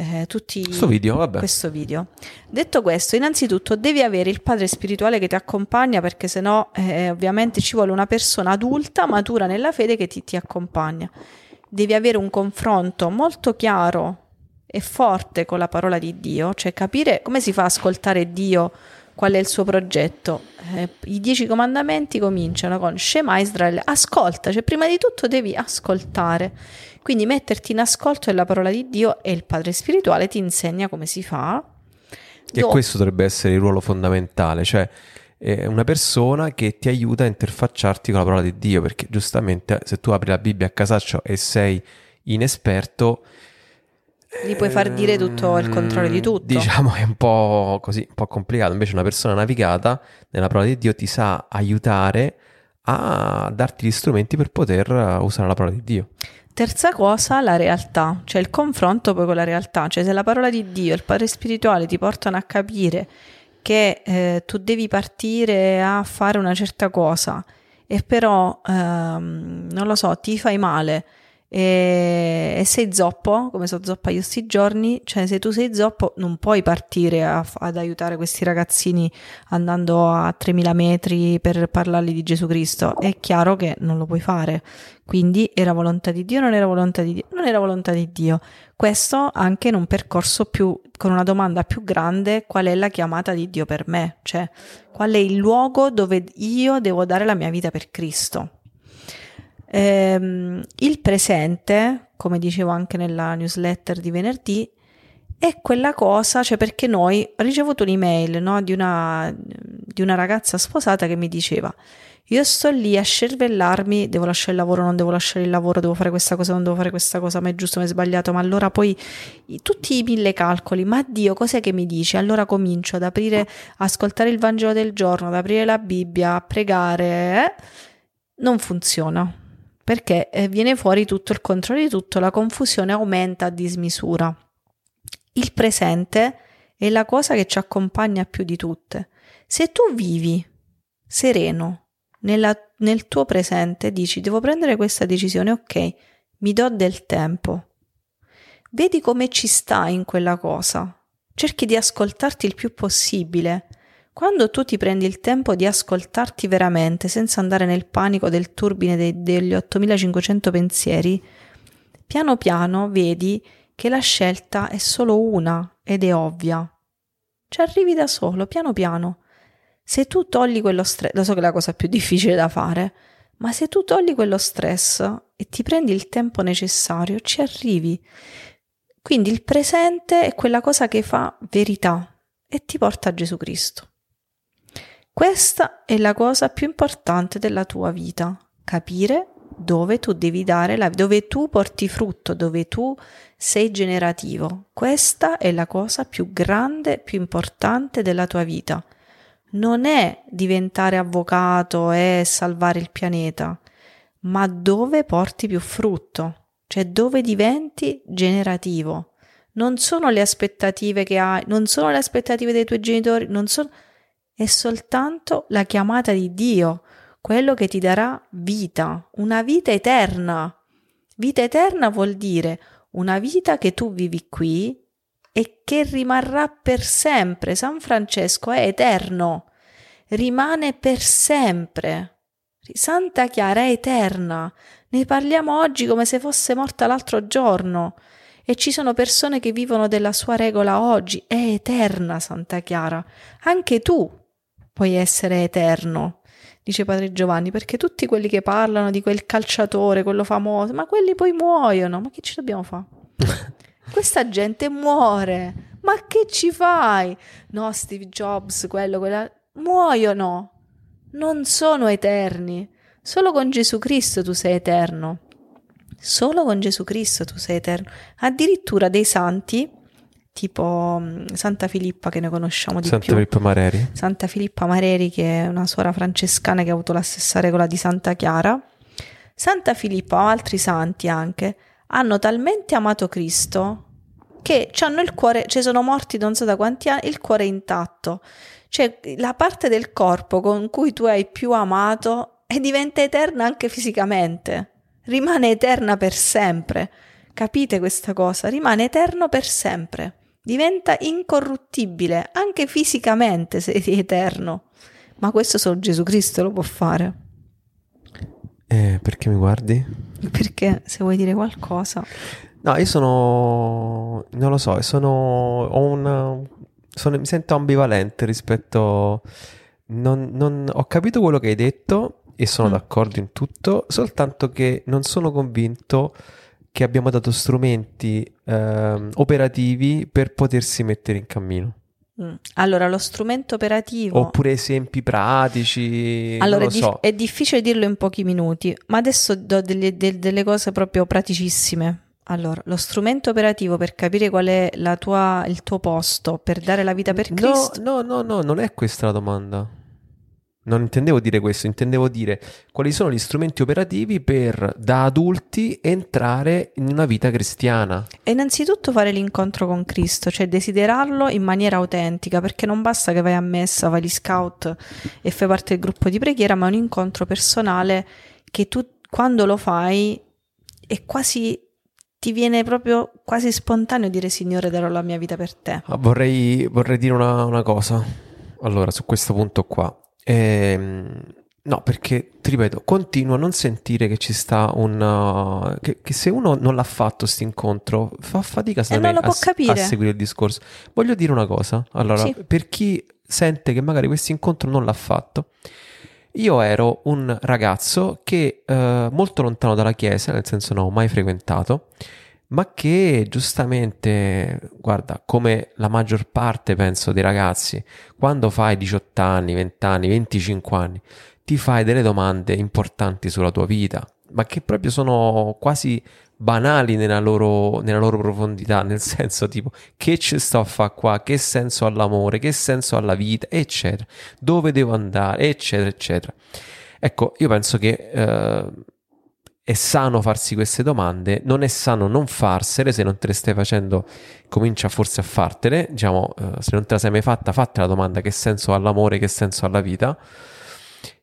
eh, tutti questo video, vabbè. questo video. Detto questo, innanzitutto devi avere il padre spirituale che ti accompagna perché sennò eh, ovviamente ci vuole una persona adulta, matura nella fede che ti, ti accompagna. Devi avere un confronto molto chiaro è forte con la parola di Dio, cioè capire come si fa a ascoltare Dio, qual è il suo progetto. Eh, I dieci comandamenti cominciano con Shema Israele, ascolta, cioè prima di tutto devi ascoltare, quindi metterti in ascolto della parola di Dio e il Padre Spirituale ti insegna come si fa. E questo dovrebbe essere il ruolo fondamentale, cioè è una persona che ti aiuta a interfacciarti con la parola di Dio, perché giustamente se tu apri la Bibbia a casaccio e sei inesperto, gli puoi far dire tutto il controllo di tutto. Diciamo è un po' così, un po' complicato. Invece una persona navigata nella parola di Dio ti sa aiutare a darti gli strumenti per poter usare la parola di Dio. Terza cosa, la realtà, cioè il confronto poi con la realtà, cioè se la parola di Dio e il Padre Spirituale ti portano a capire che eh, tu devi partire a fare una certa cosa e però, ehm, non lo so, ti fai male, e, e, sei zoppo, come so zoppa io sti giorni, cioè se tu sei zoppo non puoi partire a, ad aiutare questi ragazzini andando a 3000 metri per parlargli di Gesù Cristo, è chiaro che non lo puoi fare, quindi era volontà di Dio, non era volontà di Dio, non era volontà di Dio. Questo anche in un percorso più, con una domanda più grande, qual è la chiamata di Dio per me? Cioè, qual è il luogo dove io devo dare la mia vita per Cristo? Ehm, il presente, come dicevo anche nella newsletter di venerdì, è quella cosa, cioè perché noi ho ricevuto un'email no, di, una, di una ragazza sposata che mi diceva io sto lì a scervellarmi, devo lasciare il lavoro, non devo lasciare il lavoro, devo fare questa cosa, non devo fare questa cosa, ma è giusto, ma è sbagliato, ma allora poi tutti i mille calcoli, ma Dio cos'è che mi dice? Allora comincio ad aprire, ascoltare il Vangelo del giorno, ad aprire la Bibbia, a pregare, eh? non funziona perché eh, viene fuori tutto il controllo di tutto, la confusione aumenta a dismisura. Il presente è la cosa che ci accompagna più di tutte. Se tu vivi sereno nella, nel tuo presente, dici devo prendere questa decisione, ok, mi do del tempo. Vedi come ci stai in quella cosa. Cerchi di ascoltarti il più possibile quando tu ti prendi il tempo di ascoltarti veramente, senza andare nel panico del turbine dei, degli 8500 pensieri, piano piano vedi che la scelta è solo una ed è ovvia. Ci arrivi da solo, piano piano. Se tu togli quello stress, lo so che è la cosa più difficile da fare, ma se tu togli quello stress e ti prendi il tempo necessario, ci arrivi. Quindi il presente è quella cosa che fa verità e ti porta a Gesù Cristo. Questa è la cosa più importante della tua vita, capire dove tu devi dare la dove tu porti frutto, dove tu sei generativo. Questa è la cosa più grande, più importante della tua vita. Non è diventare avvocato e salvare il pianeta, ma dove porti più frutto, cioè dove diventi generativo. Non sono le aspettative che hai, non sono le aspettative dei tuoi genitori, non sono è soltanto la chiamata di Dio, quello che ti darà vita, una vita eterna. Vita eterna vuol dire una vita che tu vivi qui e che rimarrà per sempre. San Francesco è eterno, rimane per sempre. Santa Chiara è eterna. Ne parliamo oggi come se fosse morta l'altro giorno. E ci sono persone che vivono della sua regola oggi. È eterna Santa Chiara. Anche tu puoi essere eterno, dice padre Giovanni, perché tutti quelli che parlano di quel calciatore, quello famoso, ma quelli poi muoiono, ma che ci dobbiamo fare? Questa gente muore, ma che ci fai? No, Steve Jobs, quello, quella, muoiono, non sono eterni. Solo con Gesù Cristo tu sei eterno. Solo con Gesù Cristo tu sei eterno. Addirittura dei santi tipo mm, Santa Filippa che ne conosciamo di Santa più. Filippa Mareri. Santa Filippa Mareri che è una suora francescana che ha avuto la stessa regola di Santa Chiara. Santa Filippa o altri santi anche hanno talmente amato Cristo che hanno il cuore, cioè sono morti non so da quanti anni, il cuore intatto. Cioè la parte del corpo con cui tu hai più amato e diventa eterna anche fisicamente, rimane eterna per sempre. Capite questa cosa? Rimane eterno per sempre diventa incorruttibile anche fisicamente se sei eterno. Ma questo solo Gesù Cristo lo può fare. Eh, perché mi guardi? Perché se vuoi dire qualcosa. No, io sono. Non lo so, sono. Ho una. sono- mi sento ambivalente rispetto. Non, non- ho capito quello che hai detto e sono Mm. d'accordo in tutto, soltanto che non sono convinto che abbiamo dato strumenti ehm, operativi per potersi mettere in cammino. Mm. Allora, lo strumento operativo... Oppure esempi pratici. Allora, è, dif- so. è difficile dirlo in pochi minuti, ma adesso do delle, del- delle cose proprio praticissime. Allora, lo strumento operativo per capire qual è la tua- il tuo posto per dare la vita per No, Cristo. no, no, no, non è questa la domanda. Non intendevo dire questo, intendevo dire quali sono gli strumenti operativi per da adulti entrare in una vita cristiana. E innanzitutto fare l'incontro con Cristo, cioè desiderarlo in maniera autentica, perché non basta che vai a messa, vai agli scout e fai parte del gruppo di preghiera, ma è un incontro personale che tu quando lo fai è quasi ti viene proprio quasi spontaneo dire Signore darò la mia vita per te. Ah, vorrei, vorrei dire una, una cosa, allora, su questo punto qua. Ehm, no, perché, ti ripeto, continuo a non sentire che ci sta un... uh, che, che se uno non l'ha fatto questo incontro, fa fatica non me a, a seguire il discorso. Voglio dire una cosa, allora, Sì. per chi sente che magari questo incontro non l'ha fatto, io ero un ragazzo che eh, molto lontano dalla chiesa, nel senso non ho mai frequentato, ma che giustamente, guarda, come la maggior parte, penso, dei ragazzi, quando fai 18 anni, 20 anni, 25 anni, ti fai delle domande importanti sulla tua vita, ma che proprio sono quasi banali nella loro, nella loro profondità, nel senso tipo che ci sto a fare qua, che senso ha l'amore, che senso ha la vita, eccetera, dove devo andare, eccetera, eccetera. Ecco, io penso che eh, è sano farsi queste domande, non è sano non farsele, se non te le stai facendo comincia forse a fartele, diciamo, eh, se non te la sei mai fatta, fatti la domanda che senso ha l'amore, che senso ha la vita.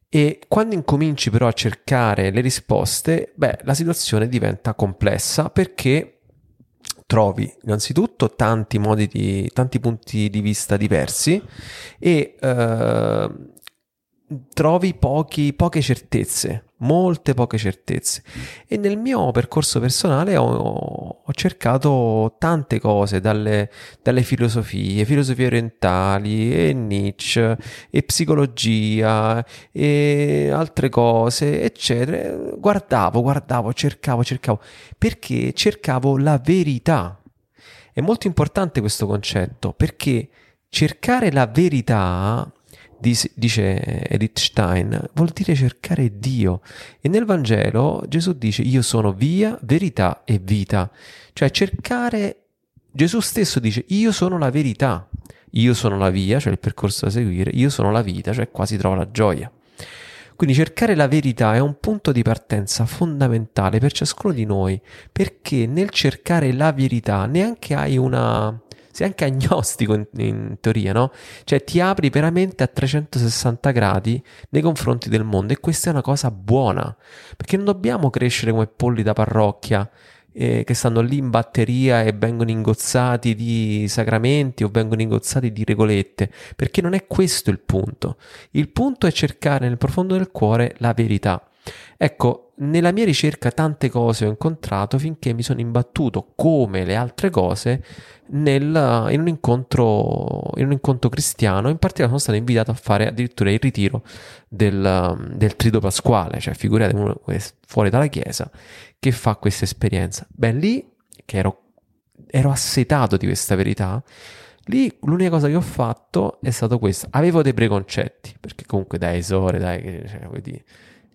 E quando incominci però a cercare le risposte, beh, la situazione diventa complessa perché trovi innanzitutto tanti modi di, tanti punti di vista diversi e eh, trovi pochi, poche certezze, molte poche certezze. E nel mio percorso personale ho, ho cercato tante cose, dalle, dalle filosofie, filosofie orientali, e Nietzsche, e psicologia, e altre cose, eccetera. Guardavo, guardavo, cercavo, cercavo, perché cercavo la verità. È molto importante questo concetto, perché cercare la verità Dice, Edith Stein, vuol dire cercare Dio. E nel Vangelo Gesù dice io sono via, verità e vita. Cioè cercare, Gesù stesso dice io sono la verità, io sono la via, cioè il percorso da seguire, io sono la vita, cioè qua si trova la gioia. Quindi cercare la verità è un punto di partenza fondamentale per ciascuno di noi, perché nel cercare la verità neanche hai una sei anche agnostico in, in, teoria, no? Cioè ti apri veramente a 360 gradi nei confronti del mondo e questa è una cosa buona, perché non dobbiamo crescere come polli da parrocchia eh, che stanno lì in batteria e vengono ingozzati di sacramenti o vengono ingozzati di regolette, perché non è questo il punto. Il punto è cercare nel profondo del cuore la verità. Ecco, nella mia ricerca tante cose ho incontrato finché mi sono imbattuto, come le altre cose, nel, in, un incontro, in un incontro cristiano. In particolare sono stato invitato a fare addirittura il ritiro del, del trido pasquale, cioè figurate uno fuori dalla chiesa che fa questa esperienza. Beh, lì che ero, ero assetato di questa verità, Lì l'unica cosa che ho fatto è stato questo. Avevo dei preconcetti, perché comunque dai, esore, dai, cioè, vuoi dire.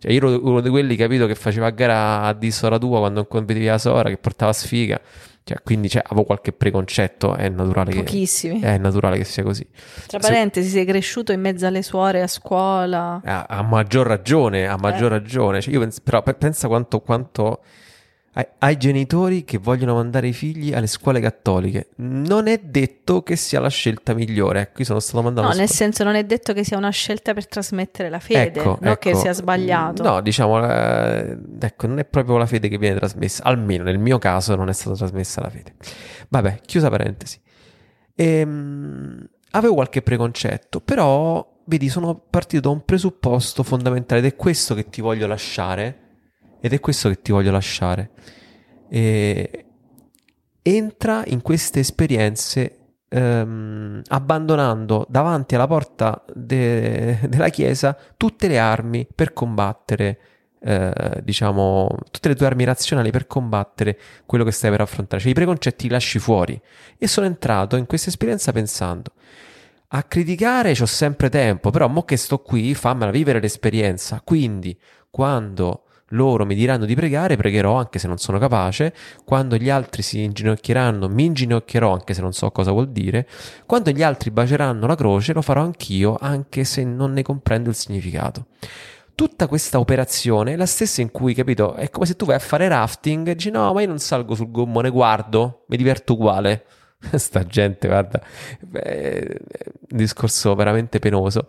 Cioè, io ero uno di quelli, capito, che faceva gara a dissora tua quando non vedevi la sora, che portava sfiga. Cioè, quindi cioè, avevo qualche preconcetto, è naturale Pochissimi. che... È naturale che sia così. Tra parentesi, Se... sei cresciuto in mezzo alle suore a scuola. A, a maggior ragione, a maggior eh. ragione. Cioè, io pens- però pensa quanto... quanto ai, ai genitori che vogliono mandare i figli alle scuole cattoliche. Non è detto che sia la scelta migliore. Qui sono stato mandato. No, nel senso, non è detto che sia una scelta per trasmettere la fede, ecco, non ecco. che sia sbagliato. No, diciamo, eh, ecco, non è proprio la fede che viene trasmessa. Almeno nel mio caso non è stata trasmessa la fede. Vabbè, chiusa parentesi. Ehm, avevo qualche preconcetto, però, vedi, sono partito da un presupposto fondamentale ed è questo che ti voglio lasciare ed è questo che ti voglio lasciare. E entra in queste esperienze ehm, abbandonando davanti alla porta de- della chiesa tutte le armi per combattere eh, diciamo, tutte le tue armi razionali per combattere quello che stai per affrontare. Cioè, i preconcetti li lasci fuori. E sono entrato in questa esperienza pensando. A criticare ho sempre tempo, però mo che sto qui, fammela vivere l'esperienza. Quindi, quando loro mi diranno di pregare, pregherò anche se non sono capace. Quando gli altri si inginocchieranno, mi inginocchierò anche se non so cosa vuol dire. Quando gli altri baceranno la croce, lo farò anch'io, anche se non ne comprendo il significato. Tutta questa operazione è la stessa in cui, capito, è come se tu vai a fare rafting e dici no, ma io non salgo sul gommone, guardo, mi diverto uguale. Sta gente, guarda, è un discorso veramente penoso.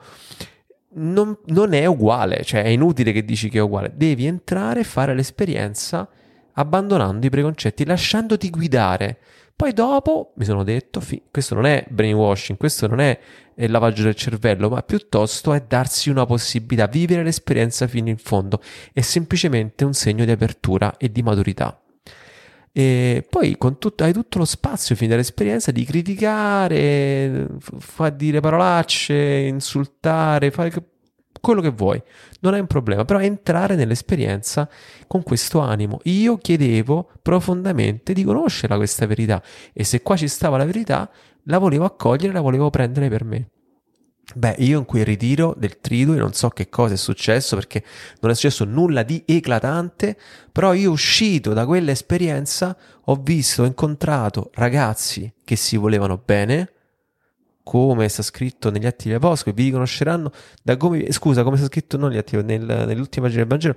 Non, non, è uguale, cioè è inutile che dici che è uguale. Devi entrare e fare l'esperienza abbandonando i preconcetti, lasciandoti guidare. Poi dopo mi sono detto, fi- questo non è brainwashing, questo non è il lavaggio del cervello, ma piuttosto è darsi una possibilità, vivere l'esperienza fino in fondo. È semplicemente un segno di apertura e di maturità. E poi tutto, hai tutto lo spazio fino all'esperienza di criticare, far dire parolacce, insultare, fare quello che vuoi, non è un problema, però entrare nell'esperienza con questo animo. Io chiedevo profondamente di conoscerla questa verità e se qua ci stava la verità, la volevo accogliere, la volevo prendere per me. Beh, io in quel ritiro del Tridui non so che cosa è successo perché non è successo nulla di eclatante, però io uscito da quell'esperienza ho visto, ho incontrato ragazzi che si volevano bene, come sta scritto negli atti degli apostoli, vi riconosceranno da come, scusa, come sta scritto non negli atti, nel, nell'ultima pagina del Vangelo,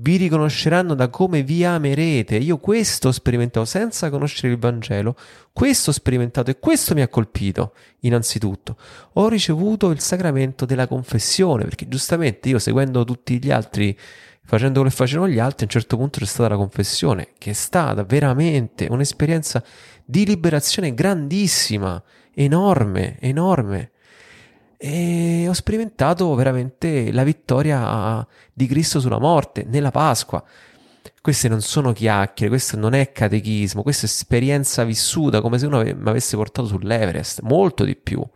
vi riconosceranno da come vi amerete. Io questo ho sperimentato senza conoscere il Vangelo, questo ho sperimentato e questo mi ha colpito, innanzitutto. Ho ricevuto il sacramento della confessione, perché giustamente io seguendo tutti gli altri, facendo quello che facevano gli altri, a un certo punto c'è stata la confessione, che è stata veramente un'esperienza di liberazione grandissima enorme, enorme. E ho sperimentato veramente la vittoria di Cristo sulla morte, nella Pasqua. Queste non sono chiacchiere, questo non è catechismo, questa è esperienza vissuta come se uno mi avesse portato sull'Everest, molto di più.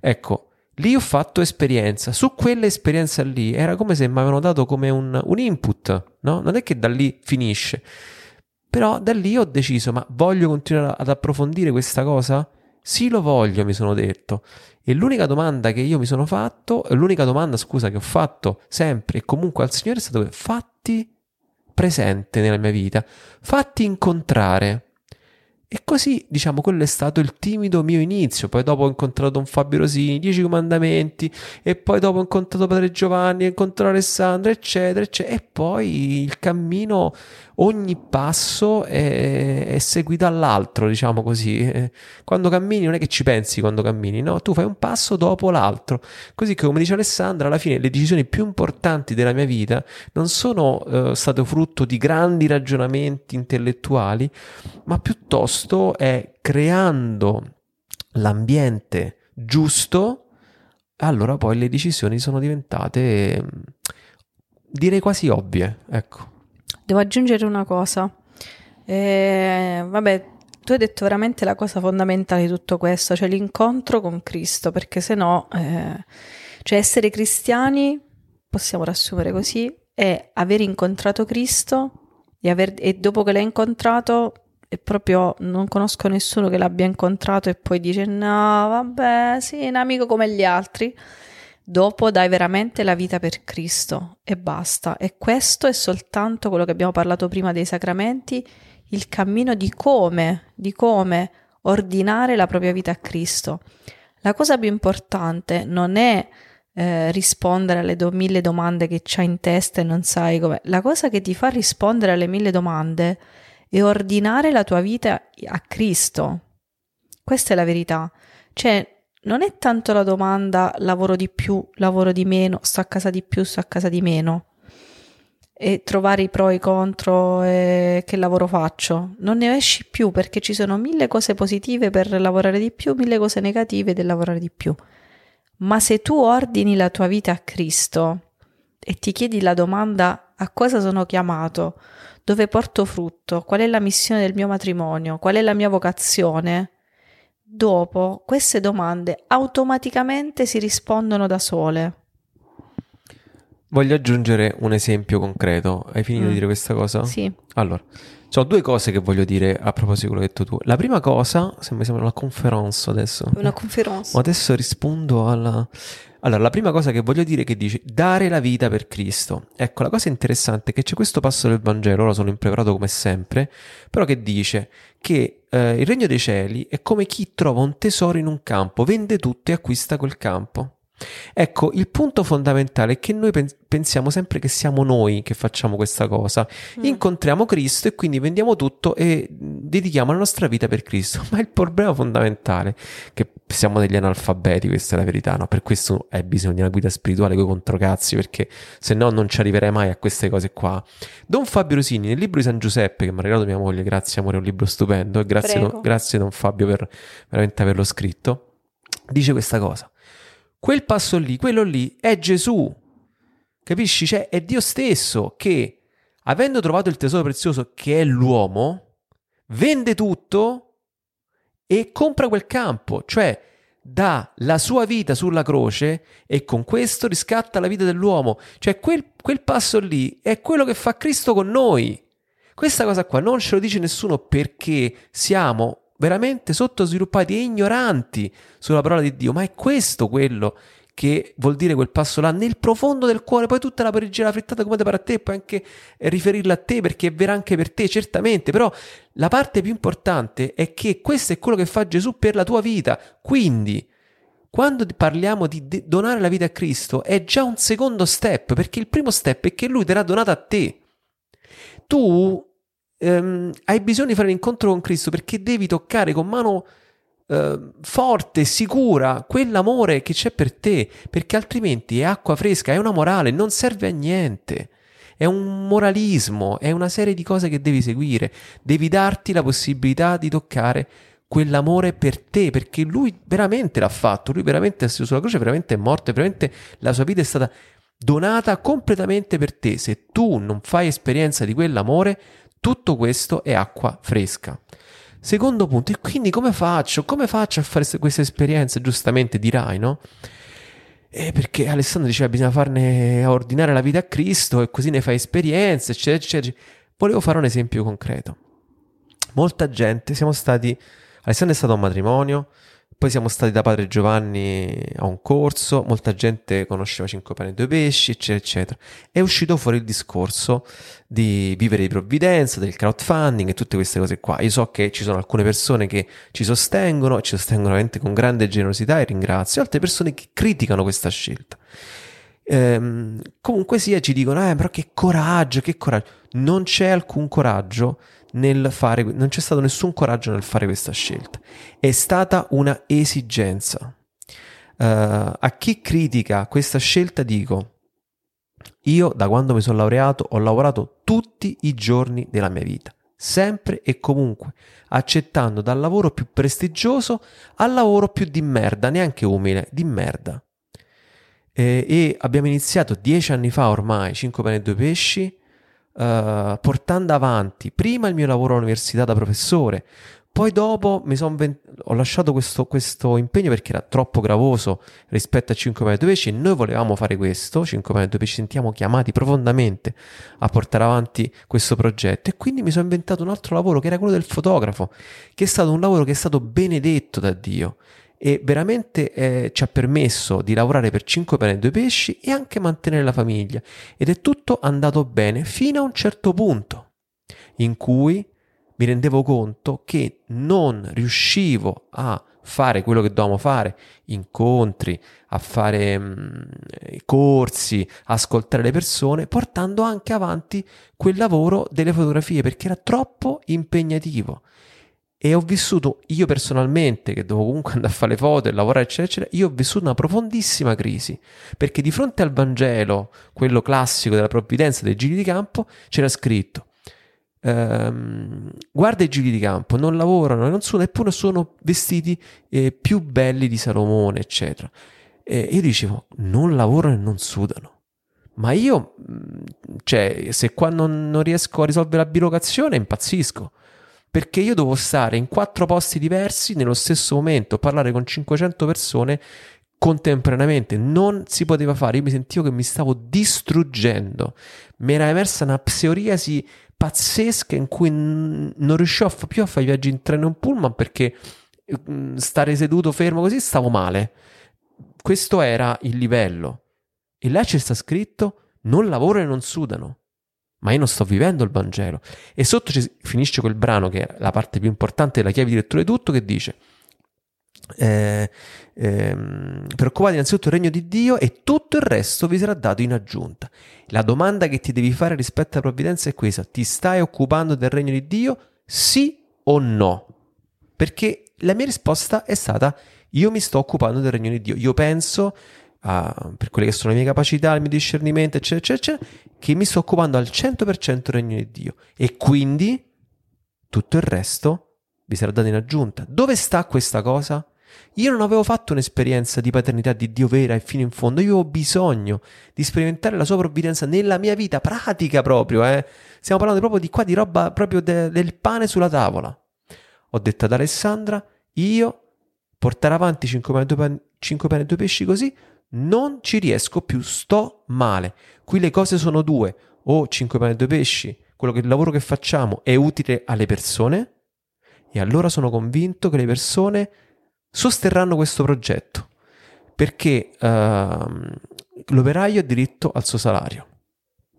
Ecco, lì ho fatto esperienza, su quell'esperienza lì era come se mi avevano dato come un, un input, no? Non è che da lì finisce. Però da lì ho deciso, ma voglio continuare ad approfondire questa cosa? Sì, lo voglio, mi sono detto. E l'unica domanda che io mi sono fatto, l'unica domanda, scusa, che ho fatto sempre e comunque al Signore è stato fatti presente nella mia vita, fatti incontrare. E così, diciamo, quello è stato il timido mio inizio. Poi dopo ho incontrato un Fabio Rosini, Dieci Comandamenti, e poi dopo ho incontrato Padre Giovanni, ho incontrato Alessandro, eccetera, eccetera. E poi il cammino, ogni passo è, è seguito all'altro, diciamo così. Eh, quando cammini non è che ci pensi quando cammini, no? Tu fai un passo dopo l'altro. Così che, come dice Alessandra, alla fine le decisioni più importanti della mia vita non sono eh, state frutto di grandi ragionamenti intellettuali, ma piuttosto piuttosto è creando l'ambiente giusto, allora poi le decisioni sono diventate, direi quasi ovvie, ecco. Devo aggiungere una cosa. Eh, vabbè, tu hai detto veramente la cosa fondamentale di tutto questo, cioè l'incontro con Cristo, perché se no, eh, cioè essere cristiani, possiamo riassumere così, è aver incontrato Cristo e, aver, e dopo che l'hai incontrato e proprio non conosco nessuno che l'abbia incontrato e poi dice no, vabbè, sì, un amico come gli altri. Dopo dai veramente la vita per Cristo e basta. E questo è soltanto quello che abbiamo parlato prima dei sacramenti, il cammino di come, di come ordinare la propria vita a Cristo. La cosa più importante non è eh, rispondere alle do- mille domande che c'hai in testa e non sai come. La cosa che ti fa rispondere alle mille domande e ordinare la tua vita a Cristo. Questa è la verità. Cioè, non è tanto la domanda lavoro di più, lavoro di meno, sto a casa di più, sto a casa di meno. E trovare i pro e i contro e che lavoro faccio. Non ne esci più perché ci sono mille cose positive per lavorare di più, mille cose negative del lavorare di più. Ma se tu ordini la tua vita a Cristo e ti chiedi la domanda a cosa sono chiamato, dove porto frutto, qual è la missione del mio matrimonio, qual è la mia vocazione, dopo queste domande automaticamente si rispondono da sole. Voglio aggiungere un esempio concreto. Hai finito mm. di dire questa cosa? Sì. Allora, ho due cose che voglio dire a proposito di quello che hai detto tu. La prima cosa, se mi sembra una conferenza adesso. Una conferenza. Adesso rispondo alla... Allora, la prima cosa che voglio dire è che dice dare la vita per Cristo. Ecco, la cosa interessante è che c'è questo passo del Vangelo, ora sono impreparato come sempre, però che dice che eh, il regno dei cieli è come chi trova un tesoro in un campo, vende tutto e acquista quel campo. Ecco, il punto fondamentale è che noi pensiamo sempre che siamo noi che facciamo questa cosa. Mm. Incontriamo Cristo e quindi vendiamo tutto e dedichiamo la nostra vita per Cristo. Ma il problema fondamentale è che siamo degli analfabeti, questa è la verità, no? Per questo è bisogno di una guida spirituale con i controcazzi, perché se no non ci arriverei mai a queste cose qua. Don Fabio Rosini, nel libro di San Giuseppe, che mi ha regalato mia moglie, grazie amore, è un libro stupendo, e grazie, don, grazie Don Fabio per veramente averlo scritto, dice questa cosa. Quel passo lì, quello lì è Gesù. Capisci? Cioè, è Dio stesso che, avendo trovato il tesoro prezioso che è l'uomo, vende tutto e compra quel campo, cioè dà la sua vita sulla croce e con questo riscatta la vita dell'uomo. Cioè, quel, quel passo lì è quello che fa Cristo con noi. Questa cosa qua non ce lo dice nessuno perché siamo veramente sottosviluppati e ignoranti sulla parola di Dio, ma è questo quello che vuol dire quel passo là nel profondo del cuore, poi tutta la parigella frittata come te pare a te, puoi anche riferirla a te perché è vera anche per te, certamente, però la parte più importante è che questo è quello che fa Gesù per la tua vita, quindi quando parliamo di donare la vita a Cristo è già un secondo step, perché il primo step è che Lui te l'ha donata a te. Tu ehm, hai bisogno di fare l'incontro con Cristo perché devi toccare con mano eh, forte, sicura, quell'amore che c'è per te, perché altrimenti è acqua fresca, è una morale, non serve a niente. È un moralismo, è una serie di cose che devi seguire. Devi darti la possibilità di toccare quell'amore per te, perché lui veramente l'ha fatto, lui veramente è sulla croce, veramente è morto, veramente la sua vita è stata donata completamente per te. Se tu non fai esperienza di quell'amore, tutto questo è acqua fresca. Secondo punto, e quindi come faccio? Come faccio a fare queste esperienze? Giustamente dirai, no? Eh, perché Alessandro diceva bisogna farne ordinare la vita a Cristo e così ne fai esperienze, eccetera, eccetera. Volevo fare un esempio concreto. Molta gente, siamo stati, Alessandro è stato a un matrimonio, poi siamo stati da padre Giovanni a un corso, molta gente conosceva Cinque pane e due pesci, eccetera, eccetera. È uscito fuori il discorso di vivere di provvidenza, del crowdfunding e tutte queste cose qua. Io so che ci sono alcune persone che ci sostengono, ci sostengono veramente con grande generosità e ringrazio, altre persone che criticano questa scelta. Ehm, comunque sia, ci dicono, eh, però che coraggio, che coraggio. Non c'è alcun coraggio nel fare, non c'è stato nessun coraggio nel fare questa scelta. È stata una esigenza. Uh, a chi critica questa scelta dico, io da quando mi sono laureato ho lavorato tutti i giorni della mia vita, sempre e comunque, accettando dal lavoro più prestigioso al lavoro più di merda, neanche umile, di merda. E, e abbiamo iniziato dieci anni fa ormai, 5 pane e 2 pesci, uh, portando avanti prima il mio lavoro all'università da professore, poi dopo mi son ven- ho lasciato questo, questo, impegno perché era troppo gravoso rispetto a 5 pane 2 pesci e noi volevamo fare questo, 5 pane 2 pesci, sentiamo chiamati profondamente a portare avanti questo progetto e quindi mi sono inventato un altro lavoro che era quello del fotografo, che è stato un lavoro che è stato benedetto da Dio e veramente eh, ci ha permesso di lavorare per 5 pane e 2 pesci e anche mantenere la famiglia. Ed è tutto andato bene fino a un certo punto in cui mi rendevo conto che non riuscivo a fare quello che dovevamo fare, incontri, a fare mh, mm, corsi, ascoltare le persone, portando anche avanti quel lavoro delle fotografie perché era troppo impegnativo e ho vissuto io personalmente, che dovevo comunque andare a fare le foto e lavorare, eccetera, eccetera, io ho vissuto una profondissima crisi, perché di fronte al Vangelo, quello classico della provvidenza dei giri di campo, c'era scritto, ehm, guarda i giri di campo, non lavorano, non sono, eppure sono vestiti eh, più belli di Salomone, eccetera. E io dicevo, non lavorano e non sudano. ma io, mm, cioè, se qua non, non riesco a risolvere la bilocazione, impazzisco. Perché io devo stare in quattro posti diversi nello stesso momento, parlare con 500 persone contemporaneamente. Non si poteva fare. Io mi sentivo che mi stavo distruggendo. Mi era emersa una psoriasi pazzesca in cui non riuscivo più a fare viaggi in treno e in pullman perché mm, stare seduto fermo così stavo male. Questo era il livello. E là c'è sta scritto: non lavorano e non sudano. Ma io non sto vivendo il Vangelo. E sotto ci finisce quel brano che è la parte più importante della chiave di lettura di tutto, che dice: eh, ehm, preoccupate innanzitutto del regno di Dio e tutto il resto vi sarà dato in aggiunta. La domanda che ti devi fare rispetto alla provvidenza è questa: ti stai occupando del regno di Dio? Sì o no? Perché la mia risposta è stata: io mi sto occupando del regno di Dio. Io penso a, per quelle che sono le mie capacità, il mio discernimento, eccetera, eccetera, che mi sto occupando al 100% del regno di Dio. E quindi tutto il resto vi sarà dato in aggiunta. Dove sta questa cosa? Io non avevo fatto un'esperienza di paternità di Dio vera e fino in fondo, io ho bisogno di sperimentare la sua provvidenza nella mia vita pratica proprio, eh. Stiamo parlando proprio di qua, di roba proprio de- del pane sulla tavola. Ho detto ad Alessandra, io portare avanti 5 pane, 5 pane e 2 pesci così non ci riesco più, sto male. Qui le cose sono due, o 5 pane e 2 pesci, quello che il lavoro che facciamo è utile alle persone, e allora sono convinto che le persone sosterranno questo progetto, perché uh, l'operaio ha diritto al suo salario.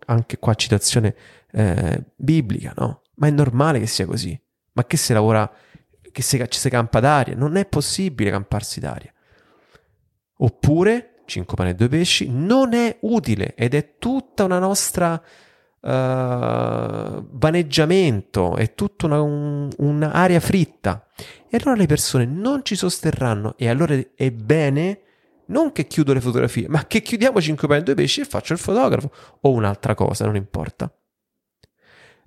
Anche qua citazione eh, biblica, no? Ma è normale che sia così. Ma che se lavora, che se, si campa d'aria? Non è possibile camparsi d'aria. Oppure 5 pane e 2 pesci, non è utile ed è tutta una nostra uh, vaneggiamento, è tutta una, un, un'aria fritta. E allora le persone non ci sosterranno e allora è bene non che chiudo le fotografie, ma che chiudiamo 5 pane e 2 pesci e faccio il fotografo o un'altra cosa, non importa.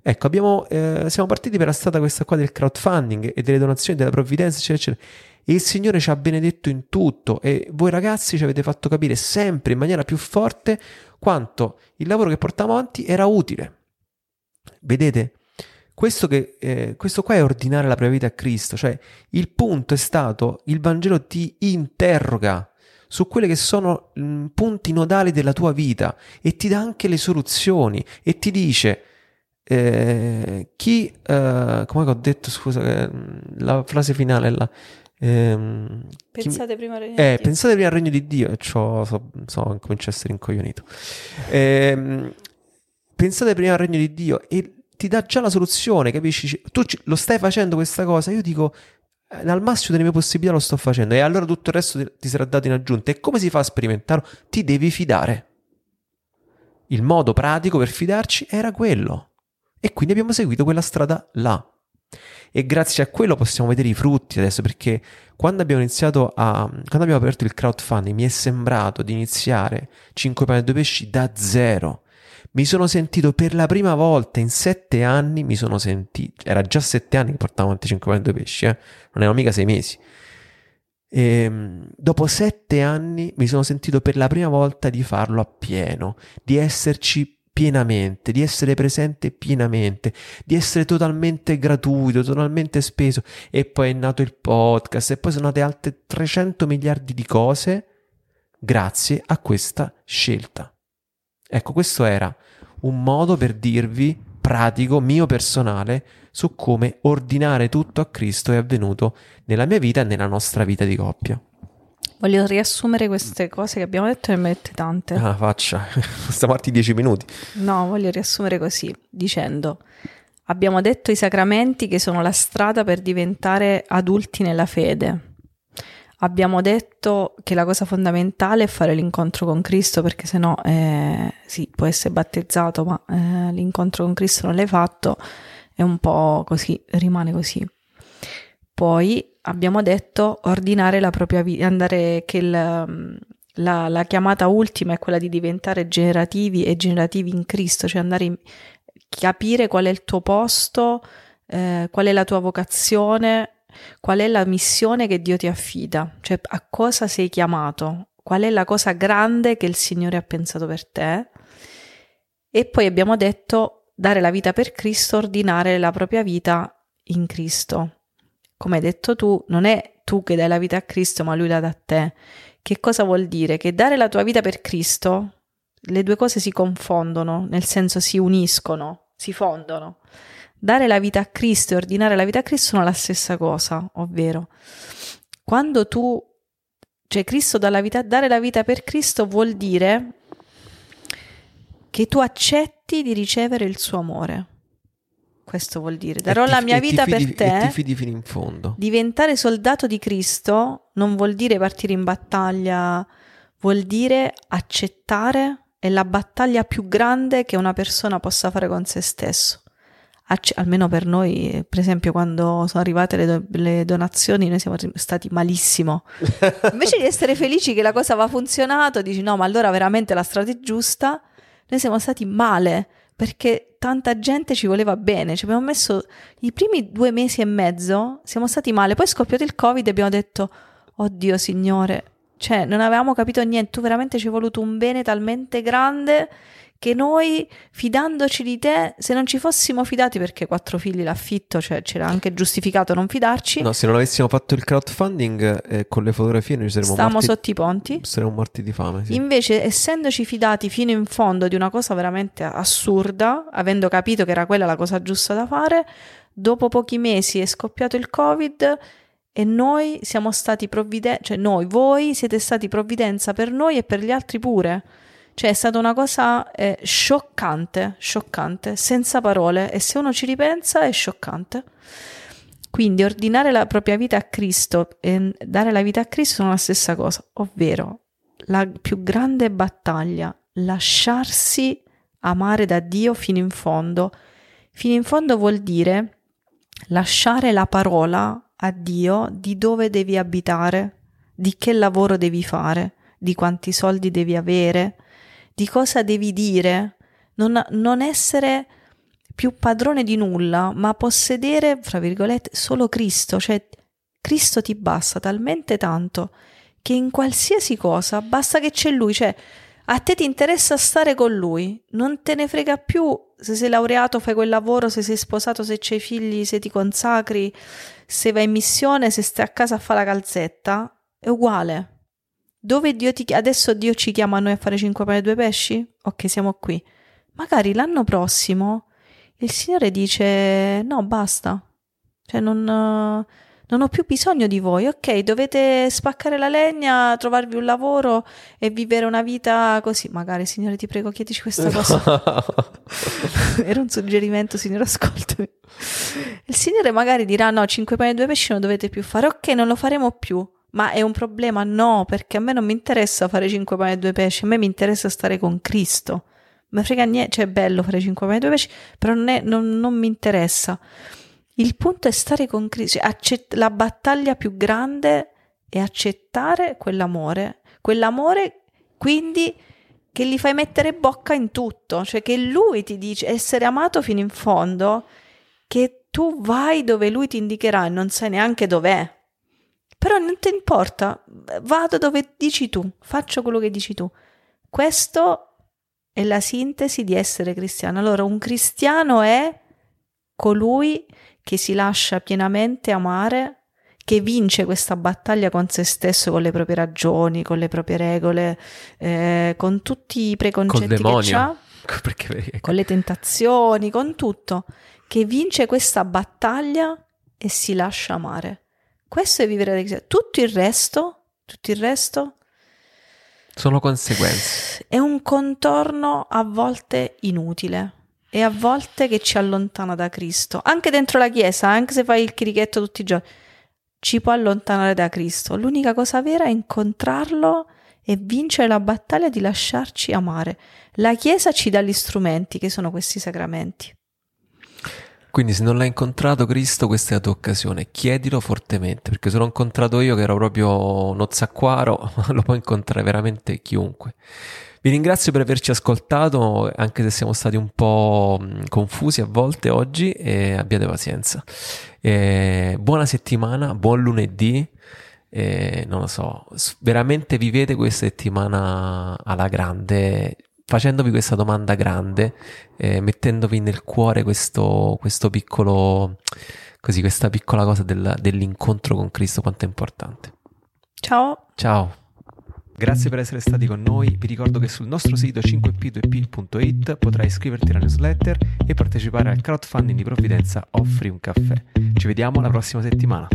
Ecco, abbiamo, eh, siamo partiti per la strada questa qua del crowdfunding e delle donazioni della provvidenza, eccetera, eccetera. E il Signore ci ha benedetto in tutto e voi ragazzi ci avete fatto capire sempre in maniera più forte quanto il lavoro che portavamo avanti era utile. Vedete? Questo, che, eh, questo qua è ordinare la propria vita a Cristo, cioè il punto è stato, il Vangelo ti interroga su quelli che sono mh, mm, punti nodali della tua vita e ti dà anche le soluzioni e ti dice eh, chi, eh, come ho detto, scusa, eh, la frase finale è la Ehm, pensate chi... prima al regno eh, di Dio. Pensate prima al regno di Dio. E ciò so, so comincio a essere incoglionito. Ehm, pensate prima al regno di Dio e ti dà già la soluzione, capisci? Tu ci, lo stai facendo questa cosa, io dico eh, al massimo delle mie possibilità lo sto facendo e allora tutto il resto ti, ti sarà dato in aggiunta. E come si fa a sperimentarlo? Ti devi fidare. Il modo pratico per fidarci era quello. E quindi abbiamo seguito quella strada là e grazie a quello possiamo vedere i frutti adesso perché quando abbiamo iniziato a quando abbiamo aperto il crowdfunding mi è sembrato di iniziare 5 pane e 2 pesci da zero mi sono sentito per la prima volta in sette anni mi sono sentito era già sette anni che portavo avanti 5 pane e 2 pesci eh? non erano mica sei mesi e, ehm, dopo sette anni mi sono sentito per la prima volta di farlo a pieno di esserci pienamente, di essere presente pienamente, di essere totalmente gratuito, totalmente speso. E poi è nato il podcast e poi sono nate altre 300 miliardi di cose grazie a questa scelta. Ecco, questo era un modo per dirvi pratico, mio personale, su come ordinare tutto a Cristo è avvenuto nella mia vita e nella nostra vita di coppia. Voglio riassumere queste cose che abbiamo detto e ne mette tante. Ah, faccia, stiamo avanti dieci minuti. No, voglio riassumere così, dicendo, abbiamo detto i sacramenti che sono la strada per diventare adulti nella fede. Abbiamo detto che la cosa fondamentale è fare l'incontro con Cristo perché sennò eh, sì, può essere battezzato, ma eh, l'incontro con Cristo non l'hai fatto, è un po' così, rimane così. Poi abbiamo detto ordinare la propria vita, andare che il, la, la, chiamata ultima è quella di diventare generativi e generativi in Cristo, cioè andare a capire qual è il tuo posto, eh, qual è la tua vocazione, qual è la missione che Dio ti affida, cioè a cosa sei chiamato, qual è la cosa grande che il Signore ha pensato per te E poi abbiamo detto dare la vita per Cristo, ordinare la propria vita in Cristo. Come hai detto tu, non è tu che dai la vita a Cristo, ma Lui la dà a te. Che cosa vuol dire? Che dare la tua vita per Cristo, le due cose si confondono, nel senso si uniscono, si fondono. Dare la vita a Cristo e ordinare la vita a Cristo sono la stessa cosa, ovvero quando tu, cioè Cristo dà la vita, dare la vita per Cristo vuol dire che tu accetti di ricevere il suo amore. Questo vuol dire, darò ti- la mia vita fidi- per te. E ti fidi fino in fondo. Diventare soldato di Cristo non vuol dire partire in battaglia, vuol dire accettare è la battaglia più grande che una persona possa fare con se stesso. Acce- almeno per noi, per esempio, quando sono arrivate le, do- le donazioni, noi siamo stati malissimo. Invece di essere felici che la cosa aveva funzionato, dici no, ma allora veramente la strada è giusta. Noi siamo stati male perché tanta gente ci voleva bene. Ci abbiamo messo i primi due mesi e mezzo, siamo stati male. Poi è scoppiato il Covid e abbiamo detto, oddio signore, cioè non avevamo capito niente. Tu veramente ci hai voluto un bene talmente grande che noi, fidandoci di te, se non ci fossimo fidati, perché quattro figli l'affitto, cioè c'era anche giustificato non fidarci, No, se non avessimo fatto il crowdfunding eh, con le fotografie noi saremmo stavamo morti, sotto i ponti. saremmo morti di fame. Sì. Invece, essendoci fidati fino in fondo di una cosa veramente assurda, avendo capito che era quella la cosa giusta da fare, dopo pochi mesi è scoppiato il Covid e noi siamo stati provvidenza, cioè noi, voi siete stati provvidenza per noi e per gli altri pure. Cioè è stata una cosa eh, scioccante, scioccante, senza parole e se uno ci ripensa è scioccante. Quindi ordinare la propria vita a Cristo e dare la vita a Cristo sono la stessa cosa, ovvero la più grande battaglia, lasciarsi amare da Dio fino in fondo. Fino in fondo vuol dire lasciare la parola a Dio di dove devi abitare, di che lavoro devi fare, di quanti soldi devi avere, di cosa devi dire, non, non essere più padrone di nulla, ma possedere, fra virgolette, solo Cristo, cioè Cristo ti basta talmente tanto che in qualsiasi cosa basta che c'è Lui, cioè a te ti interessa stare con Lui, non te ne frega più se sei laureato, fai quel lavoro, se sei sposato, se c'hai figli, se ti consacri, se vai in missione, se stai a casa a fare la calzetta, è uguale. Dove Dio ti adesso Dio ci chiama a noi a fare cinque pane e due pesci? Ok, siamo qui. Magari l'anno prossimo il Signore dice no, basta. Cioè non, non ho più bisogno di voi. Ok, dovete spaccare la legna, trovarvi un lavoro e vivere una vita così. Magari, Signore, ti prego, chiedici questa cosa. Era un suggerimento, Signore, ascoltami. Il Signore magari dirà no, cinque pane e due pesci non dovete più fare. Ok, non lo faremo più. Ma è un problema? No, perché a me non mi interessa fare cinque pane e due pesci, a me mi interessa stare con Cristo. Mi frega niente, cioè è bello fare cinque pane e due pesci, però non, è, non, non mi interessa. Il punto è stare con Cristo, cioè accett- la battaglia più grande è accettare quell'amore, quell'amore quindi che gli fai mettere bocca in tutto, cioè che lui ti dice essere amato fino in fondo, che tu vai dove lui ti indicherà e non sai neanche dov'è. Però non ti importa, vado dove dici tu, faccio quello che dici tu. Questo è la sintesi di essere cristiano. Allora, un cristiano è colui che si lascia pienamente amare, che vince questa battaglia con se stesso, con le proprie ragioni, con le proprie regole, eh, con tutti i preconcetti che ha, Perché con le tentazioni, con tutto, che vince questa battaglia e si lascia amare. Questo è vivere cristiano. Tutto il resto, tutto il resto sono conseguenze. è un contorno a volte inutile e a volte che ci allontana da Cristo. Anche dentro la chiesa, anche se fai il chirichetto tutti i giorni, ci può allontanare da Cristo. L'unica cosa vera è incontrarlo e vincere la battaglia di lasciarci amare. La chiesa ci dà gli strumenti che sono questi sacramenti. Quindi se non l'hai incontrato Cristo, questa è la tua occasione. Chiedilo fortemente, perché se l'ho incontrato io che ero proprio nozzacquaro, lo può incontrare veramente chiunque. Vi ringrazio per averci ascoltato, anche se siamo stati un po' confusi a volte oggi, e abbiate pazienza. E buona settimana, buon lunedì. Non lo so, veramente vivete questa settimana alla grande. Facendovi questa domanda grande, eh, mettendovi nel cuore questo, questo piccolo, così, questa piccola cosa del, dell'incontro con Cristo, quanto è importante. Ciao. Ciao. Grazie per essere stati con noi. Vi ricordo che sul nostro sito 5p2p.it potrai iscriverti alla newsletter e partecipare al crowdfunding di Provvidenza Offri un caffè. Ci vediamo la prossima settimana.